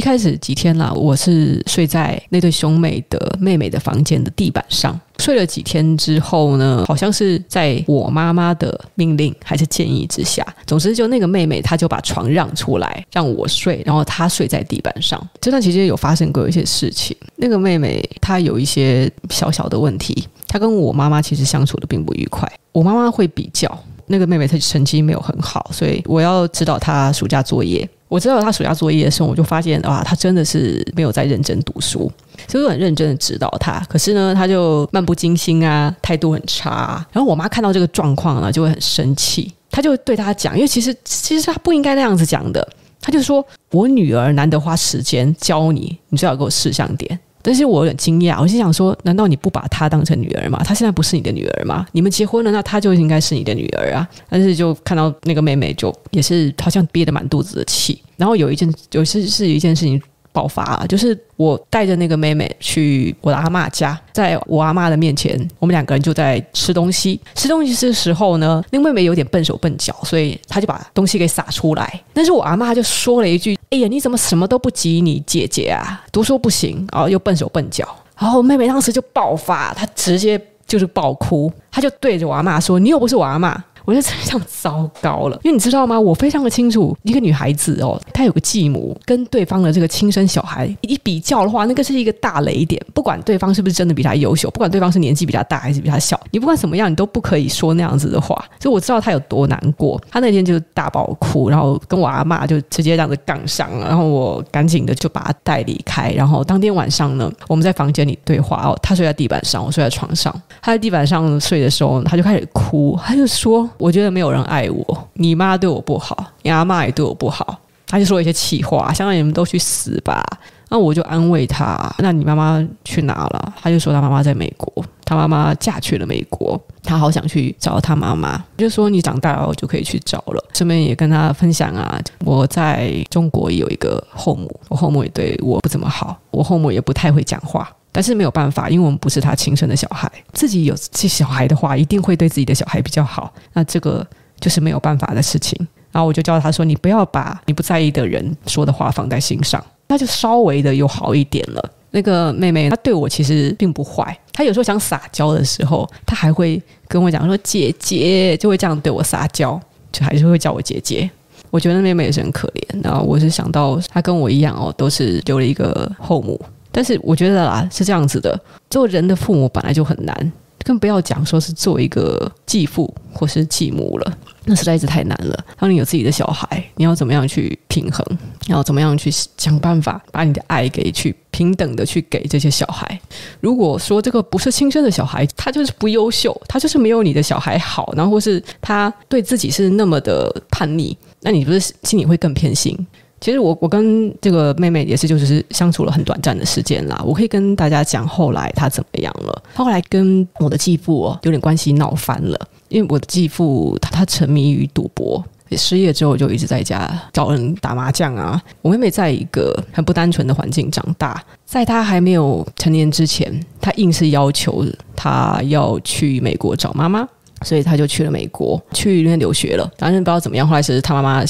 一开始几天啦，我是睡在那对兄妹的妹妹的房间的地板上。睡了几天之后呢，好像是在我妈妈的命令还是建议之下，总之就那个妹妹她就把床让出来让我睡，然后她睡在地板上。这段期间有发生过一些事情，那个妹妹她有一些小小的问题，她跟我妈妈其实相处的并不愉快。我妈妈会比较那个妹妹，她成绩没有很好，所以我要指导她暑假作业。我知道她暑假作业的时候，我就发现哇，她真的是没有在认真读书。所以我很认真的指导她，可是呢，她就漫不经心啊，态度很差。然后我妈看到这个状况呢，就会很生气，她就对她讲，因为其实其实她不应该那样子讲的。她就说：“我女儿难得花时间教你，你最好给我识相点。”但是我有点惊讶，我心想说：“难道你不把她当成女儿吗？她现在不是你的女儿吗？你们结婚了，那她就应该是你的女儿啊。”但是就看到那个妹妹，就也是好像憋得满肚子的气。然后有一件，有是是一件事情。爆发啊！就是我带着那个妹妹去我的阿嬷家，在我阿嬷的面前，我们两个人就在吃东西。吃东西的时候呢，那个妹妹有点笨手笨脚，所以她就把东西给洒出来。但是我阿嬷就说了一句：“哎呀，你怎么什么都不及你姐姐啊？读书不行，然后又笨手笨脚。”然后妹妹当时就爆发，她直接就是爆哭，她就对着我阿嬷说：“你又不是我阿嬷。”我就这样 糟糕了，因为你知道吗？我非常的清楚，一个女孩子哦，她有个继母，跟对方的这个亲生小孩一比较的话，那个是一个大雷点。不管对方是不是真的比她优秀，不管对方是年纪比较大还是比她小，你不管怎么样，你都不可以说那样子的话。所以我知道她有多难过，她那天就大爆哭，然后跟我阿嬷就直接这样子杠上了，然后我赶紧的就把她带离开。然后当天晚上呢，我们在房间里对话哦，她睡在地板上，我睡在床上。她在地板上睡的时候，她就开始哭，她就说。我觉得没有人爱我，你妈对我不好，你阿妈也对我不好，他就说一些气话，想让你们都去死吧。那我就安慰他，那你妈妈去哪了？他就说他妈妈在美国，他妈妈嫁去了美国，他好想去找他妈妈。就说你长大了就可以去找了。顺便也跟他分享啊，我在中国也有一个后母，我后母也对我不怎么好，我后母也不太会讲话。但是没有办法，因为我们不是他亲生的小孩。自己有这小孩的话，一定会对自己的小孩比较好。那这个就是没有办法的事情。然后我就教他说：“你不要把你不在意的人说的话放在心上。”那就稍微的又好一点了。那个妹妹她对我其实并不坏，她有时候想撒娇的时候，她还会跟我讲说：“姐姐”，就会这样对我撒娇，就还是会叫我姐姐。我觉得妹妹也是很可怜。然后我是想到她跟我一样哦，都是留了一个后母。但是我觉得啦，是这样子的，做人的父母本来就很难，更不要讲说是做一个继父或是继母了，那实在是太难了。当你有自己的小孩，你要怎么样去平衡？要怎么样去想办法把你的爱给去平等的去给这些小孩？如果说这个不是亲生的小孩，他就是不优秀，他就是没有你的小孩好，然后或是他对自己是那么的叛逆，那你不是心里会更偏心？其实我我跟这个妹妹也是，就是相处了很短暂的时间啦。我可以跟大家讲后来她怎么样了。她后来跟我的继父哦有点关系闹翻了，因为我的继父他他沉迷于赌博，失业之后就一直在家找人打麻将啊。我妹妹在一个很不单纯的环境长大，在她还没有成年之前，她硬是要求她要去美国找妈妈，所以她就去了美国去那边留学了。反正不知道怎么样，后来是她妈妈。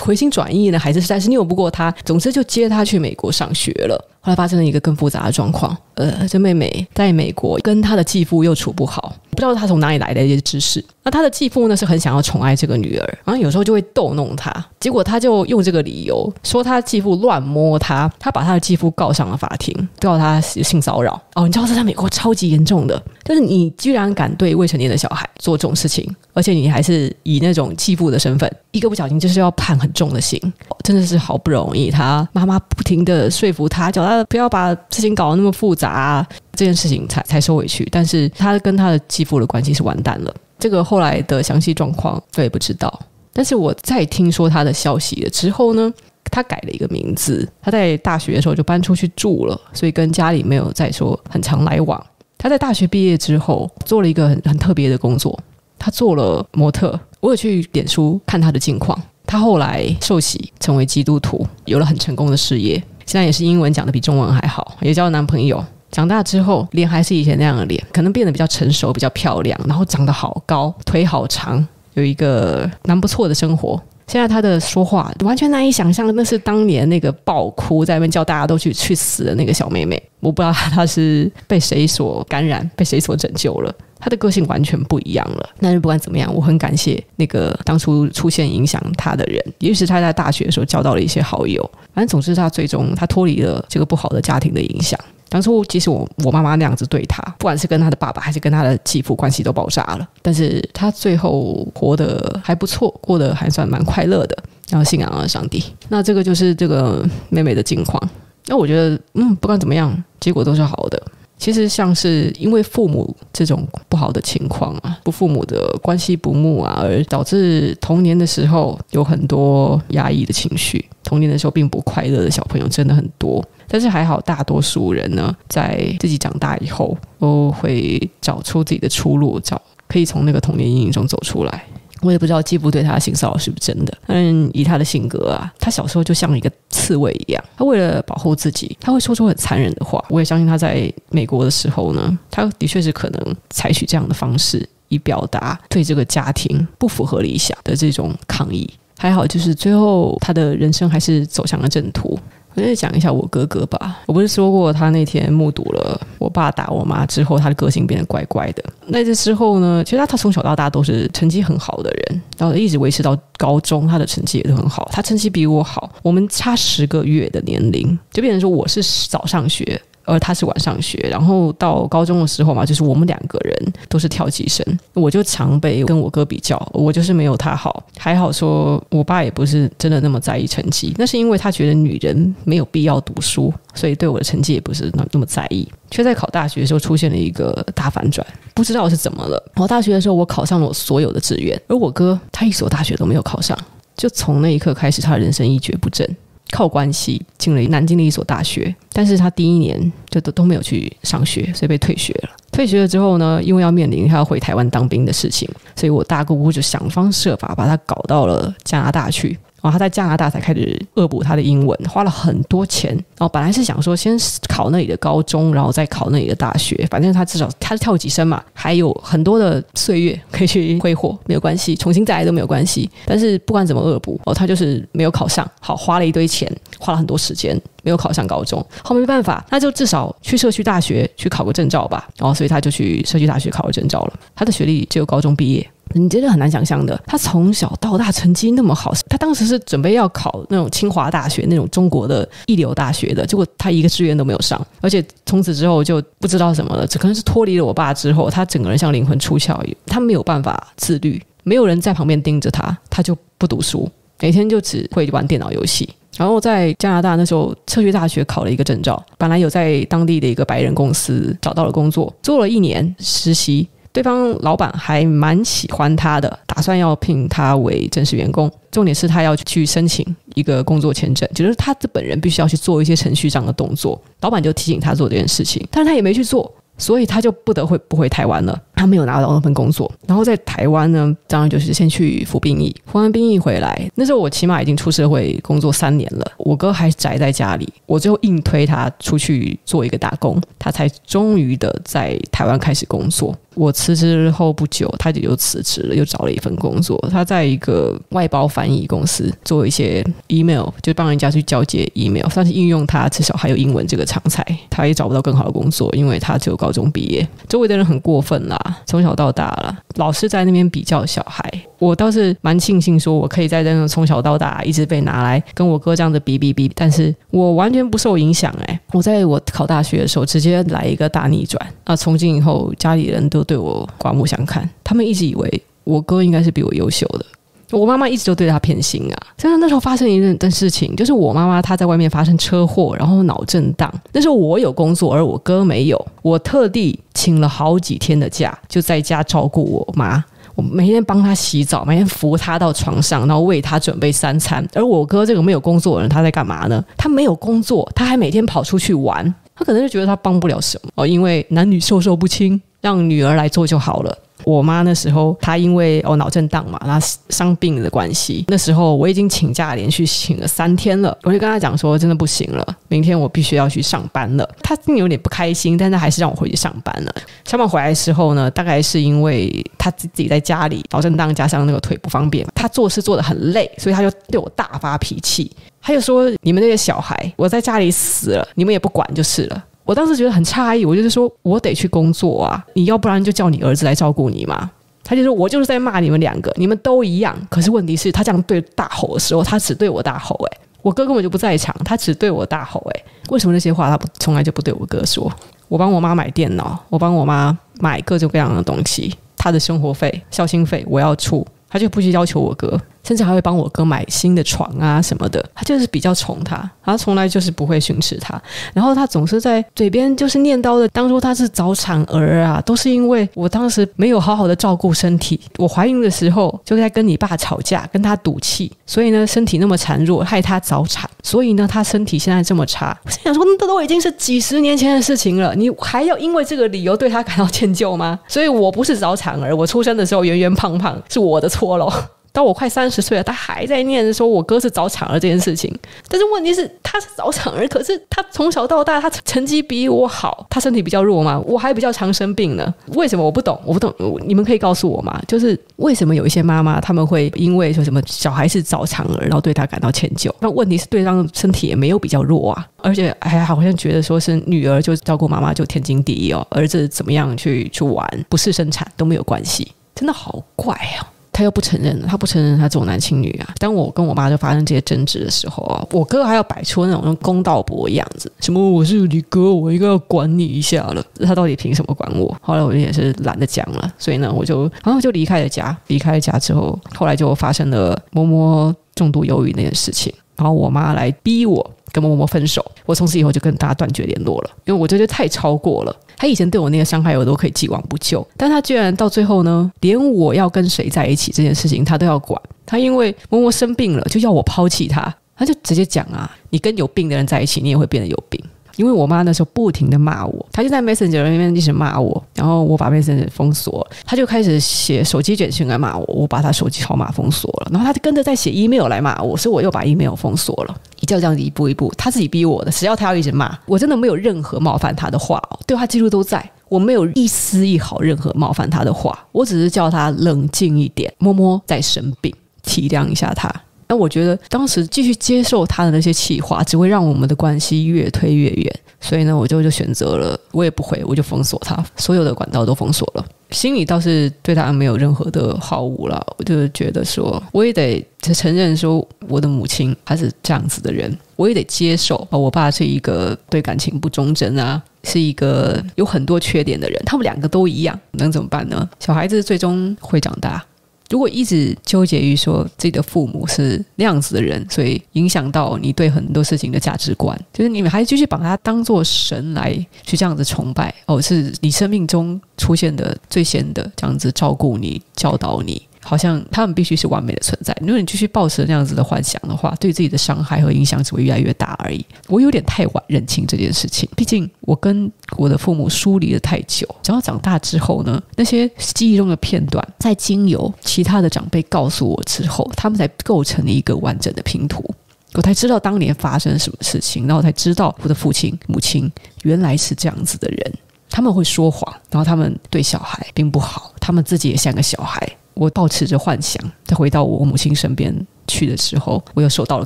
回心转意呢，还是实在是拗不过他，总之就接他去美国上学了。后来发生了一个更复杂的状况，呃，这妹妹在美国跟她的继父又处不好，不知道她从哪里来的一些知识。那她的继父呢是很想要宠爱这个女儿，然后有时候就会逗弄她，结果她就用这个理由说她继父乱摸她，她把她的继父告上了法庭，告他性骚扰。哦，你知道这在美国超级严重的，就是你居然敢对未成年的小孩做这种事情，而且你还是以那种继父的身份，一个不小心就是要判很重的刑，真的是好不容易，她妈妈不停的说服她，叫她。不要把事情搞得那么复杂啊，这件事情才才收回去。但是他跟他的继父的关系是完蛋了。这个后来的详细状况我也不知道。但是我在听说他的消息了之后呢，他改了一个名字。他在大学的时候就搬出去住了，所以跟家里没有再说很常来往。他在大学毕业之后做了一个很很特别的工作，他做了模特。我有去脸书看他的近况。他后来受洗成为基督徒，有了很成功的事业。现在也是英文讲的比中文还好，也交了男朋友。长大之后，脸还是以前那样的脸，可能变得比较成熟、比较漂亮，然后长得好高，腿好长，有一个蛮不错的生活。现在他的说话完全难以想象，那是当年那个爆哭在那边叫大家都去去死的那个小妹妹。我不知道她是被谁所感染，被谁所拯救了。她的个性完全不一样了。但是不管怎么样，我很感谢那个当初出现影响她的人，也许是她在大学的时候交到了一些好友。反正总之，她最终她脱离了这个不好的家庭的影响。当初即使我我妈妈那样子对她，不管是跟她的爸爸还是跟她的继父，关系都爆炸了。但是她最后活得还不错，过得还算蛮快乐的，然后信仰了上帝。那这个就是这个妹妹的境况。那我觉得，嗯，不管怎么样，结果都是好的。其实像是因为父母这种不好的情况啊，不父母的关系不睦啊，而导致童年的时候有很多压抑的情绪，童年的时候并不快乐的小朋友真的很多。但是还好，大多数人呢，在自己长大以后，都会找出自己的出路，找可以从那个童年阴影中走出来。我也不知道继父对他的性骚扰是不是真的，但以他的性格啊，他小时候就像一个刺猬一样，他为了保护自己，他会说出很残忍的话。我也相信他在美国的时候呢，他的确是可能采取这样的方式，以表达对这个家庭不符合理想的这种抗议。还好，就是最后他的人生还是走向了正途。我再讲一下我哥哥吧。我不是说过，他那天目睹了我爸打我妈之后，他的个性变得怪怪的。那次之后呢，其实他他从小到大都是成绩很好的人，然后一直维持到高中，他的成绩也都很好。他成绩比我好，我们差十个月的年龄，就变成说我是早上学。而他是晚上学，然后到高中的时候嘛，就是我们两个人都是跳级生，我就常被跟我哥比较，我就是没有他好。还好说，我爸也不是真的那么在意成绩，那是因为他觉得女人没有必要读书，所以对我的成绩也不是那那么在意。却在考大学的时候出现了一个大反转，不知道是怎么了。考大学的时候，我考上了我所有的志愿，而我哥他一所大学都没有考上，就从那一刻开始，他的人生一蹶不振。靠关系进了南京的一所大学，但是他第一年就都都没有去上学，所以被退学了。退学了之后呢，因为要面临他要回台湾当兵的事情，所以我大姑姑就想方设法把他搞到了加拿大去。然后他在加拿大才开始恶补他的英文，花了很多钱。然后本来是想说先考那里的高中，然后再考那里的大学，反正他至少他是跳级生嘛，还有很多的岁月可以去挥霍，没有关系，重新再来都没有关系。但是不管怎么恶补，哦，他就是没有考上，好，花了一堆钱，花了很多时间，没有考上高中。后没办法，那就至少去社区大学去考个证照吧。然后所以他就去社区大学考了证照了。他的学历只有高中毕业。你真的很难想象的，他从小到大成绩那么好，他当时是准备要考那种清华大学那种中国的一流大学的，结果他一个志愿都没有上，而且从此之后就不知道什么了，只可能是脱离了我爸之后，他整个人像灵魂出窍一样，他没有办法自律，没有人在旁边盯着他，他就不读书，每天就只会玩电脑游戏。然后在加拿大那时候，社区大学考了一个证照，本来有在当地的一个白人公司找到了工作，做了一年实习。对方老板还蛮喜欢他的，打算要聘他为正式员工。重点是他要去申请一个工作签证，就是他这本人必须要去做一些程序上的动作。老板就提醒他做这件事情，但是他也没去做。所以他就不得会不回台湾了，他没有拿到那份工作。然后在台湾呢，当然就是先去服兵役，服完兵役回来，那时候我起码已经出社会工作三年了，我哥还宅在家里，我最后硬推他出去做一个打工，他才终于的在台湾开始工作。我辞职后不久，他就又辞职了，又找了一份工作，他在一个外包翻译公司做一些 email，就帮人家去交接 email，算是应用他至少还有英文这个长才，他也找不到更好的工作，因为他只有高中毕业，周围的人很过分啦，从小到大了，老是在那边比较小孩。我倒是蛮庆幸，说我可以在那种从小到大一直被拿来跟我哥这样子比比比，但是我完全不受影响。哎，我在我考大学的时候直接来一个大逆转那！从今以后家里人都对我刮目相看，他们一直以为我哥应该是比我优秀的。我妈妈一直都对他偏心啊！真的，那时候发生一件事情，就是我妈妈她在外面发生车祸，然后脑震荡。那时候我有工作，而我哥没有。我特地请了好几天的假，就在家照顾我妈。我每天帮他洗澡，每天扶他到床上，然后为他准备三餐。而我哥这个没有工作的人，他在干嘛呢？他没有工作，他还每天跑出去玩。他可能就觉得他帮不了什么哦，因为男女授受不亲，让女儿来做就好了。我妈那时候她因为哦脑震荡嘛，然后伤病的关系，那时候我已经请假连续请了三天了，我就跟她讲说真的不行了，明天我必须要去上班了。她心里有点不开心，但是还是让我回去上班了。上班回来的时候呢，大概是因为她自己在家里脑震荡，加上那个腿不方便，她做事做得很累，所以她就对我大发脾气。她就说：“你们那些小孩，我在家里死了，你们也不管就是了。”我当时觉得很诧异，我就是说我得去工作啊，你要不然就叫你儿子来照顾你嘛。他就说我就是在骂你们两个，你们都一样。可是问题是，他这样对大吼的时候，他只对我大吼，诶，我哥根本就不在场，他只对我大吼，诶，为什么那些话他不从来就不对我哥说？我帮我妈买电脑，我帮我妈买各种各样的东西，他的生活费、孝心费我要出，他就不去要求我哥。甚至还会帮我哥买新的床啊什么的，他就是比较宠他，他从来就是不会训斥他，然后他总是在嘴边就是念叨的，当初他是早产儿啊，都是因为我当时没有好好的照顾身体，我怀孕的时候就在跟你爸吵架，跟他赌气，所以呢身体那么孱弱，害他早产，所以呢他身体现在这么差。我想说，那都已经是几十年前的事情了，你还要因为这个理由对他感到歉疚吗？所以我不是早产儿，我出生的时候圆圆胖胖，是我的错喽。到我快三十岁了，他还在念说我哥是早产儿这件事情。但是问题是，他是早产儿，可是他从小到大他成绩比我好，他身体比较弱嘛，我还比较常生病呢。为什么我不懂？我不懂，你们可以告诉我吗？就是为什么有一些妈妈他们会因为说什么小孩是早产儿，然后对他感到歉疚？那问题是对方身体也没有比较弱啊，而且还好像觉得说是女儿就照顾妈妈就天经地义哦，儿子怎么样去去玩不是生产都没有关系，真的好怪啊。他又不承认，他不承认他重男轻女啊！当我跟我妈就发生这些争执的时候啊，我哥还要摆出那种公道伯的样子，什么我是你哥，我应该要管你一下了。他到底凭什么管我？后来我也是懒得讲了，所以呢，我就然后就离开了家。离开了家之后，后来就发生了摸摸重度忧郁那件事情，然后我妈来逼我跟默默分手。我从此以后就跟大家断绝联络了，因为我觉得太超过了。他以前对我那个伤害，我都可以既往不咎，但他居然到最后呢，连我要跟谁在一起这件事情，他都要管。他因为默默生病了，就要我抛弃他，他就直接讲啊，你跟有病的人在一起，你也会变得有病。因为我妈那时候不停的骂我，她就在 Messenger 里面一直骂我，然后我把 Messenger 封锁，她就开始写手机短信来骂我，我把她手机号码封锁了，然后她就跟着在写 email 来骂我，所以我又把 email 封锁了，一就这样子一步一步，她自己逼我的，只要她要一直骂，我真的没有任何冒犯她的话哦，对话记录都在，我没有一丝一毫任何冒犯她的话，我只是叫她冷静一点，摸摸在生病，体谅一下她。那我觉得当时继续接受他的那些气话，只会让我们的关系越推越远。所以呢，我就就选择了，我也不回，我就封锁他，所有的管道都封锁了。心里倒是对他没有任何的好恶了。我就觉得说，我也得承认说，我的母亲她是这样子的人，我也得接受啊。我爸是一个对感情不忠贞啊，是一个有很多缺点的人。他们两个都一样，能怎么办呢？小孩子最终会长大。如果一直纠结于说自己的父母是那样子的人，所以影响到你对很多事情的价值观，就是你们还继续把他当做神来去这样子崇拜，哦，是你生命中出现的最先的这样子照顾你、教导你。好像他们必须是完美的存在。如果你继续抱持那样子的幻想的话，对自己的伤害和影响只会越来越大而已。我有点太晚认清这件事情，毕竟我跟我的父母疏离了太久。直到长大之后呢，那些记忆中的片段，在经由其他的长辈告诉我之后，他们才构成了一个完整的拼图。我才知道当年发生了什么事情，然后才知道我的父亲母亲原来是这样子的人。他们会说谎，然后他们对小孩并不好，他们自己也像个小孩。我抱持着幻想，再回到我母亲身边去的时候，我又受到了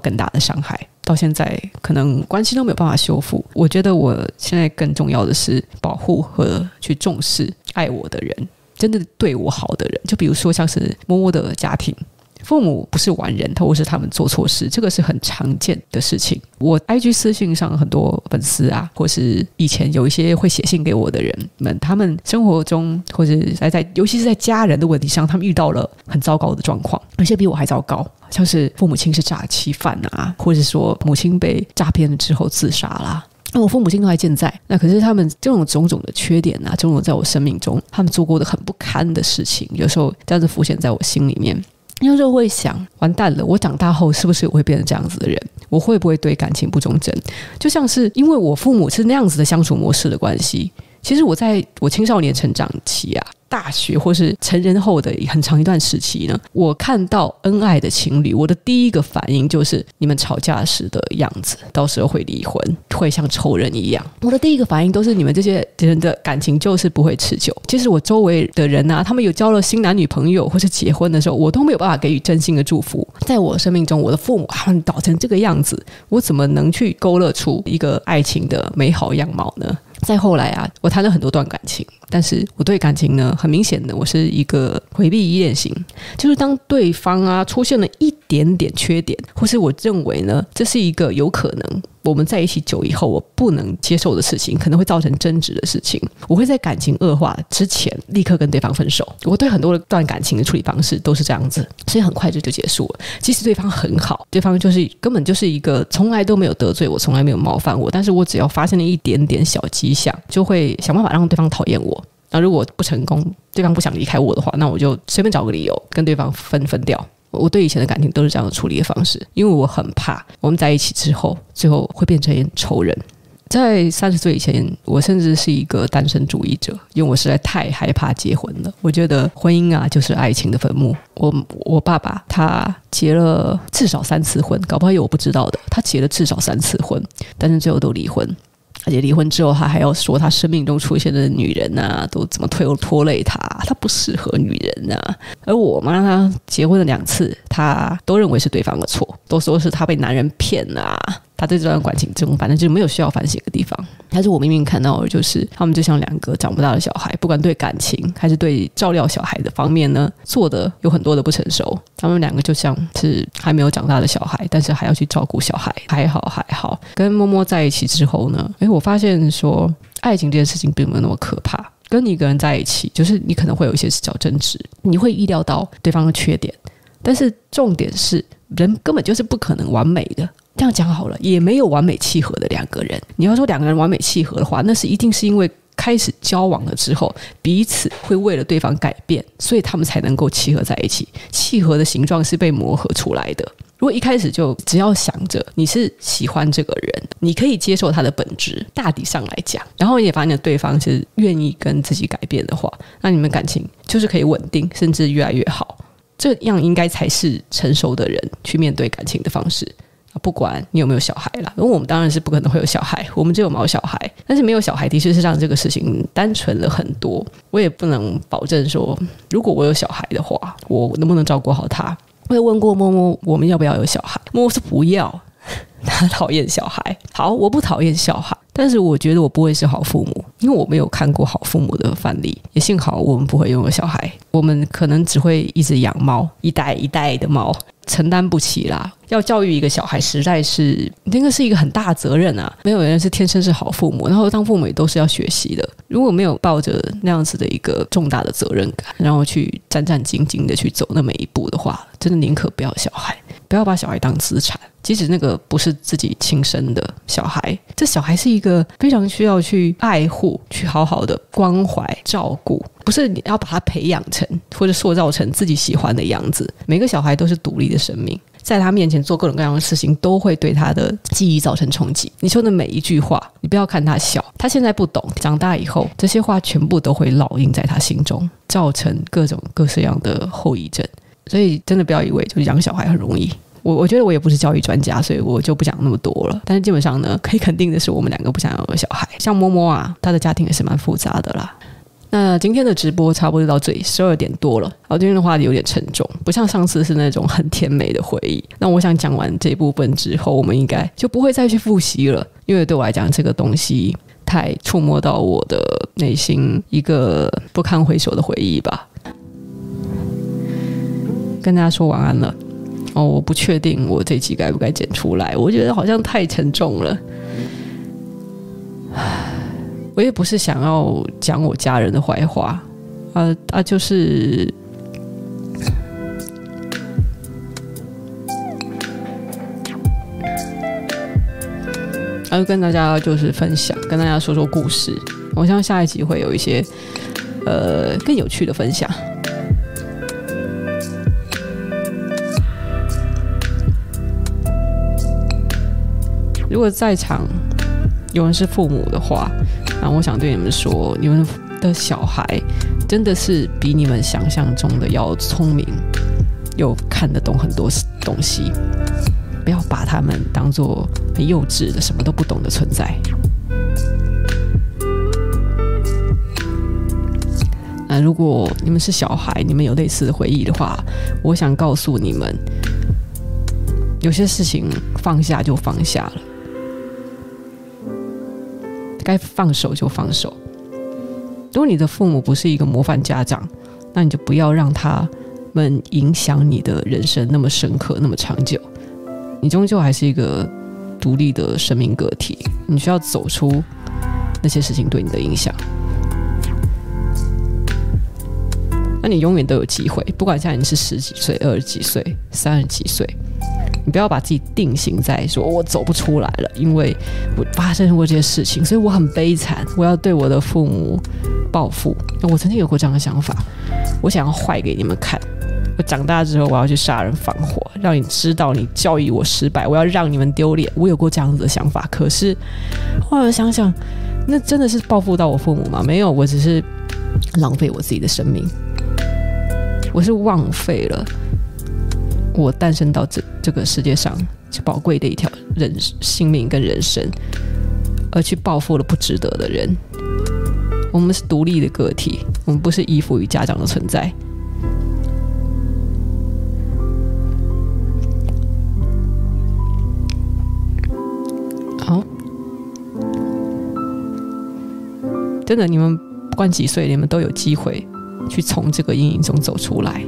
更大的伤害。到现在，可能关系都没有办法修复。我觉得我现在更重要的是保护和去重视爱我的人，真的对我好的人。就比如说，像是默默的家庭。父母不是完人，或是他们做错事，这个是很常见的事情。我 IG 私信上很多粉丝啊，或是以前有一些会写信给我的人们，他们生活中或者在在，尤其是在家人的问题上，他们遇到了很糟糕的状况，有些比我还糟糕，像是父母亲是诈欺犯啊，或者说母亲被诈骗了之后自杀啦。那我父母亲都还健在，那可是他们这种种种的缺点啊，种种在我生命中他们做过的很不堪的事情，有时候这样子浮现在我心里面。有时候会想，完蛋了，我长大后是不是也会变成这样子的人？我会不会对感情不忠贞？就像是因为我父母是那样子的相处模式的关系。其实我在我青少年成长期啊，大学或是成人后的很长一段时期呢，我看到恩爱的情侣，我的第一个反应就是你们吵架时的样子，到时候会离婚，会像仇人一样。我的第一个反应都是你们这些人的感情就是不会持久。其实我周围的人啊，他们有交了新男女朋友或是结婚的时候，我都没有办法给予真心的祝福。在我生命中，我的父母他们搞成这个样子，我怎么能去勾勒出一个爱情的美好样貌呢？再后来啊，我谈了很多段感情，但是我对感情呢，很明显的，我是一个回避依恋型，就是当对方啊出现了一点点缺点，或是我认为呢，这是一个有可能。我们在一起久以后，我不能接受的事情，可能会造成争执的事情，我会在感情恶化之前立刻跟对方分手。我对很多的段感情的处理方式都是这样子，所以很快就就结束了。即使对方很好，对方就是根本就是一个从来都没有得罪我，从来没有冒犯我，但是我只要发现了一点点小迹象，就会想办法让对方讨厌我。那如果不成功，对方不想离开我的话，那我就随便找个理由跟对方分分掉。我对以前的感情都是这样的处理的方式，因为我很怕我们在一起之后，最后会变成仇人。在三十岁以前，我甚至是一个单身主义者，因为我实在太害怕结婚了。我觉得婚姻啊，就是爱情的坟墓。我我爸爸他结了至少三次婚，搞不好有我不知道的，他结了至少三次婚，但是最后都离婚。而且离婚之后，他还要说他生命中出现的女人啊，都怎么拖拖累他，他不适合女人啊。而我妈她结婚了两次，她都认为是对方的错，都说是她被男人骗了。他对这段感情中，反正就没有需要反省的地方。但是我明明看到的就是，他们就像两个长不大的小孩，不管对感情还是对照料小孩的方面呢，做的有很多的不成熟。他们两个就像是还没有长大的小孩，但是还要去照顾小孩。还好还好，跟摸摸在一起之后呢，诶，我发现说，爱情这件事情并没有那么可怕。跟你一个人在一起，就是你可能会有一些小争执，你会意料到对方的缺点，但是重点是，人根本就是不可能完美的。这样讲好了，也没有完美契合的两个人。你要说两个人完美契合的话，那是一定是因为开始交往了之后，彼此会为了对方改变，所以他们才能够契合在一起。契合的形状是被磨合出来的。如果一开始就只要想着你是喜欢这个人，你可以接受他的本质，大体上来讲，然后也发现对方是愿意跟自己改变的话，那你们感情就是可以稳定，甚至越来越好。这样应该才是成熟的人去面对感情的方式。不管你有没有小孩啦，因为我们当然是不可能会有小孩，我们只有毛小孩。但是没有小孩的确是让这个事情单纯了很多。我也不能保证说，如果我有小孩的话，我能不能照顾好他？我也问过摸摸，我们要不要有小孩？摸摸说不要，他讨厌小孩。好，我不讨厌小孩，但是我觉得我不会是好父母，因为我没有看过好父母的范例。也幸好我们不会拥有小孩，我们可能只会一直养猫，一代一代的猫。承担不起啦！要教育一个小孩，实在是那个是一个很大责任啊！没有人是天生是好父母，然后当父母也都是要学习的。如果没有抱着那样子的一个重大的责任感，然后去战战兢兢的去走那么一步的话，真的宁可不要小孩，不要把小孩当资产。即使那个不是自己亲生的小孩，这小孩是一个非常需要去爱护、去好好的关怀、照顾。不是你要把他培养成或者塑造成自己喜欢的样子。每个小孩都是独立的生命，在他面前做各种各样的事情，都会对他的记忆造成冲击。你说的每一句话，你不要看他小，他现在不懂，长大以后这些话全部都会烙印在他心中，造成各种各式样的后遗症。所以真的不要以为就是养小孩很容易。我我觉得我也不是教育专家，所以我就不讲那么多了。但是基本上呢，可以肯定的是，我们两个不想要有小孩。像摸摸啊，他的家庭也是蛮复杂的啦。那今天的直播差不多到这里，十二点多了。好，今天的话题有点沉重，不像上次是那种很甜美的回忆。那我想讲完这部分之后，我们应该就不会再去复习了，因为对我来讲，这个东西太触摸到我的内心一个不堪回首的回忆吧。跟大家说晚安了。哦，我不确定我这集该不该剪出来，我觉得好像太沉重了。我也不是想要讲我家人的坏话，啊啊，就是，啊，跟大家就是分享，跟大家说说故事。我相信下一集会有一些呃更有趣的分享。如果在场有人是父母的话，那我想对你们说，你们的小孩真的是比你们想象中的要聪明，又看得懂很多东西。不要把他们当做很幼稚的、什么都不懂的存在。那如果你们是小孩，你们有类似的回忆的话，我想告诉你们，有些事情放下就放下了，该放手就放手。如果你的父母不是一个模范家长，那你就不要让他们影响你的人生那么深刻、那么长久。你终究还是一个独立的生命个体，你需要走出那些事情对你的影响。那你永远都有机会，不管现在你是十几岁、二十几岁、三十几岁，你不要把自己定型在说我走不出来了，因为我发生过这些事情，所以我很悲惨，我要对我的父母报复。我曾经有过这样的想法，我想要坏给你们看。我长大之后，我要去杀人放火，让你知道你教育我失败，我要让你们丢脸。我有过这样子的想法，可是后来想想，那真的是报复到我父母吗？没有，我只是浪费我自己的生命。我是浪费了我诞生到这这个世界上最宝贵的一条人性命跟人生，而去报复了不值得的人。我们是独立的个体，我们不是依附于家长的存在。好，真的，你们不管几岁，你们都有机会。去从这个阴影中走出来。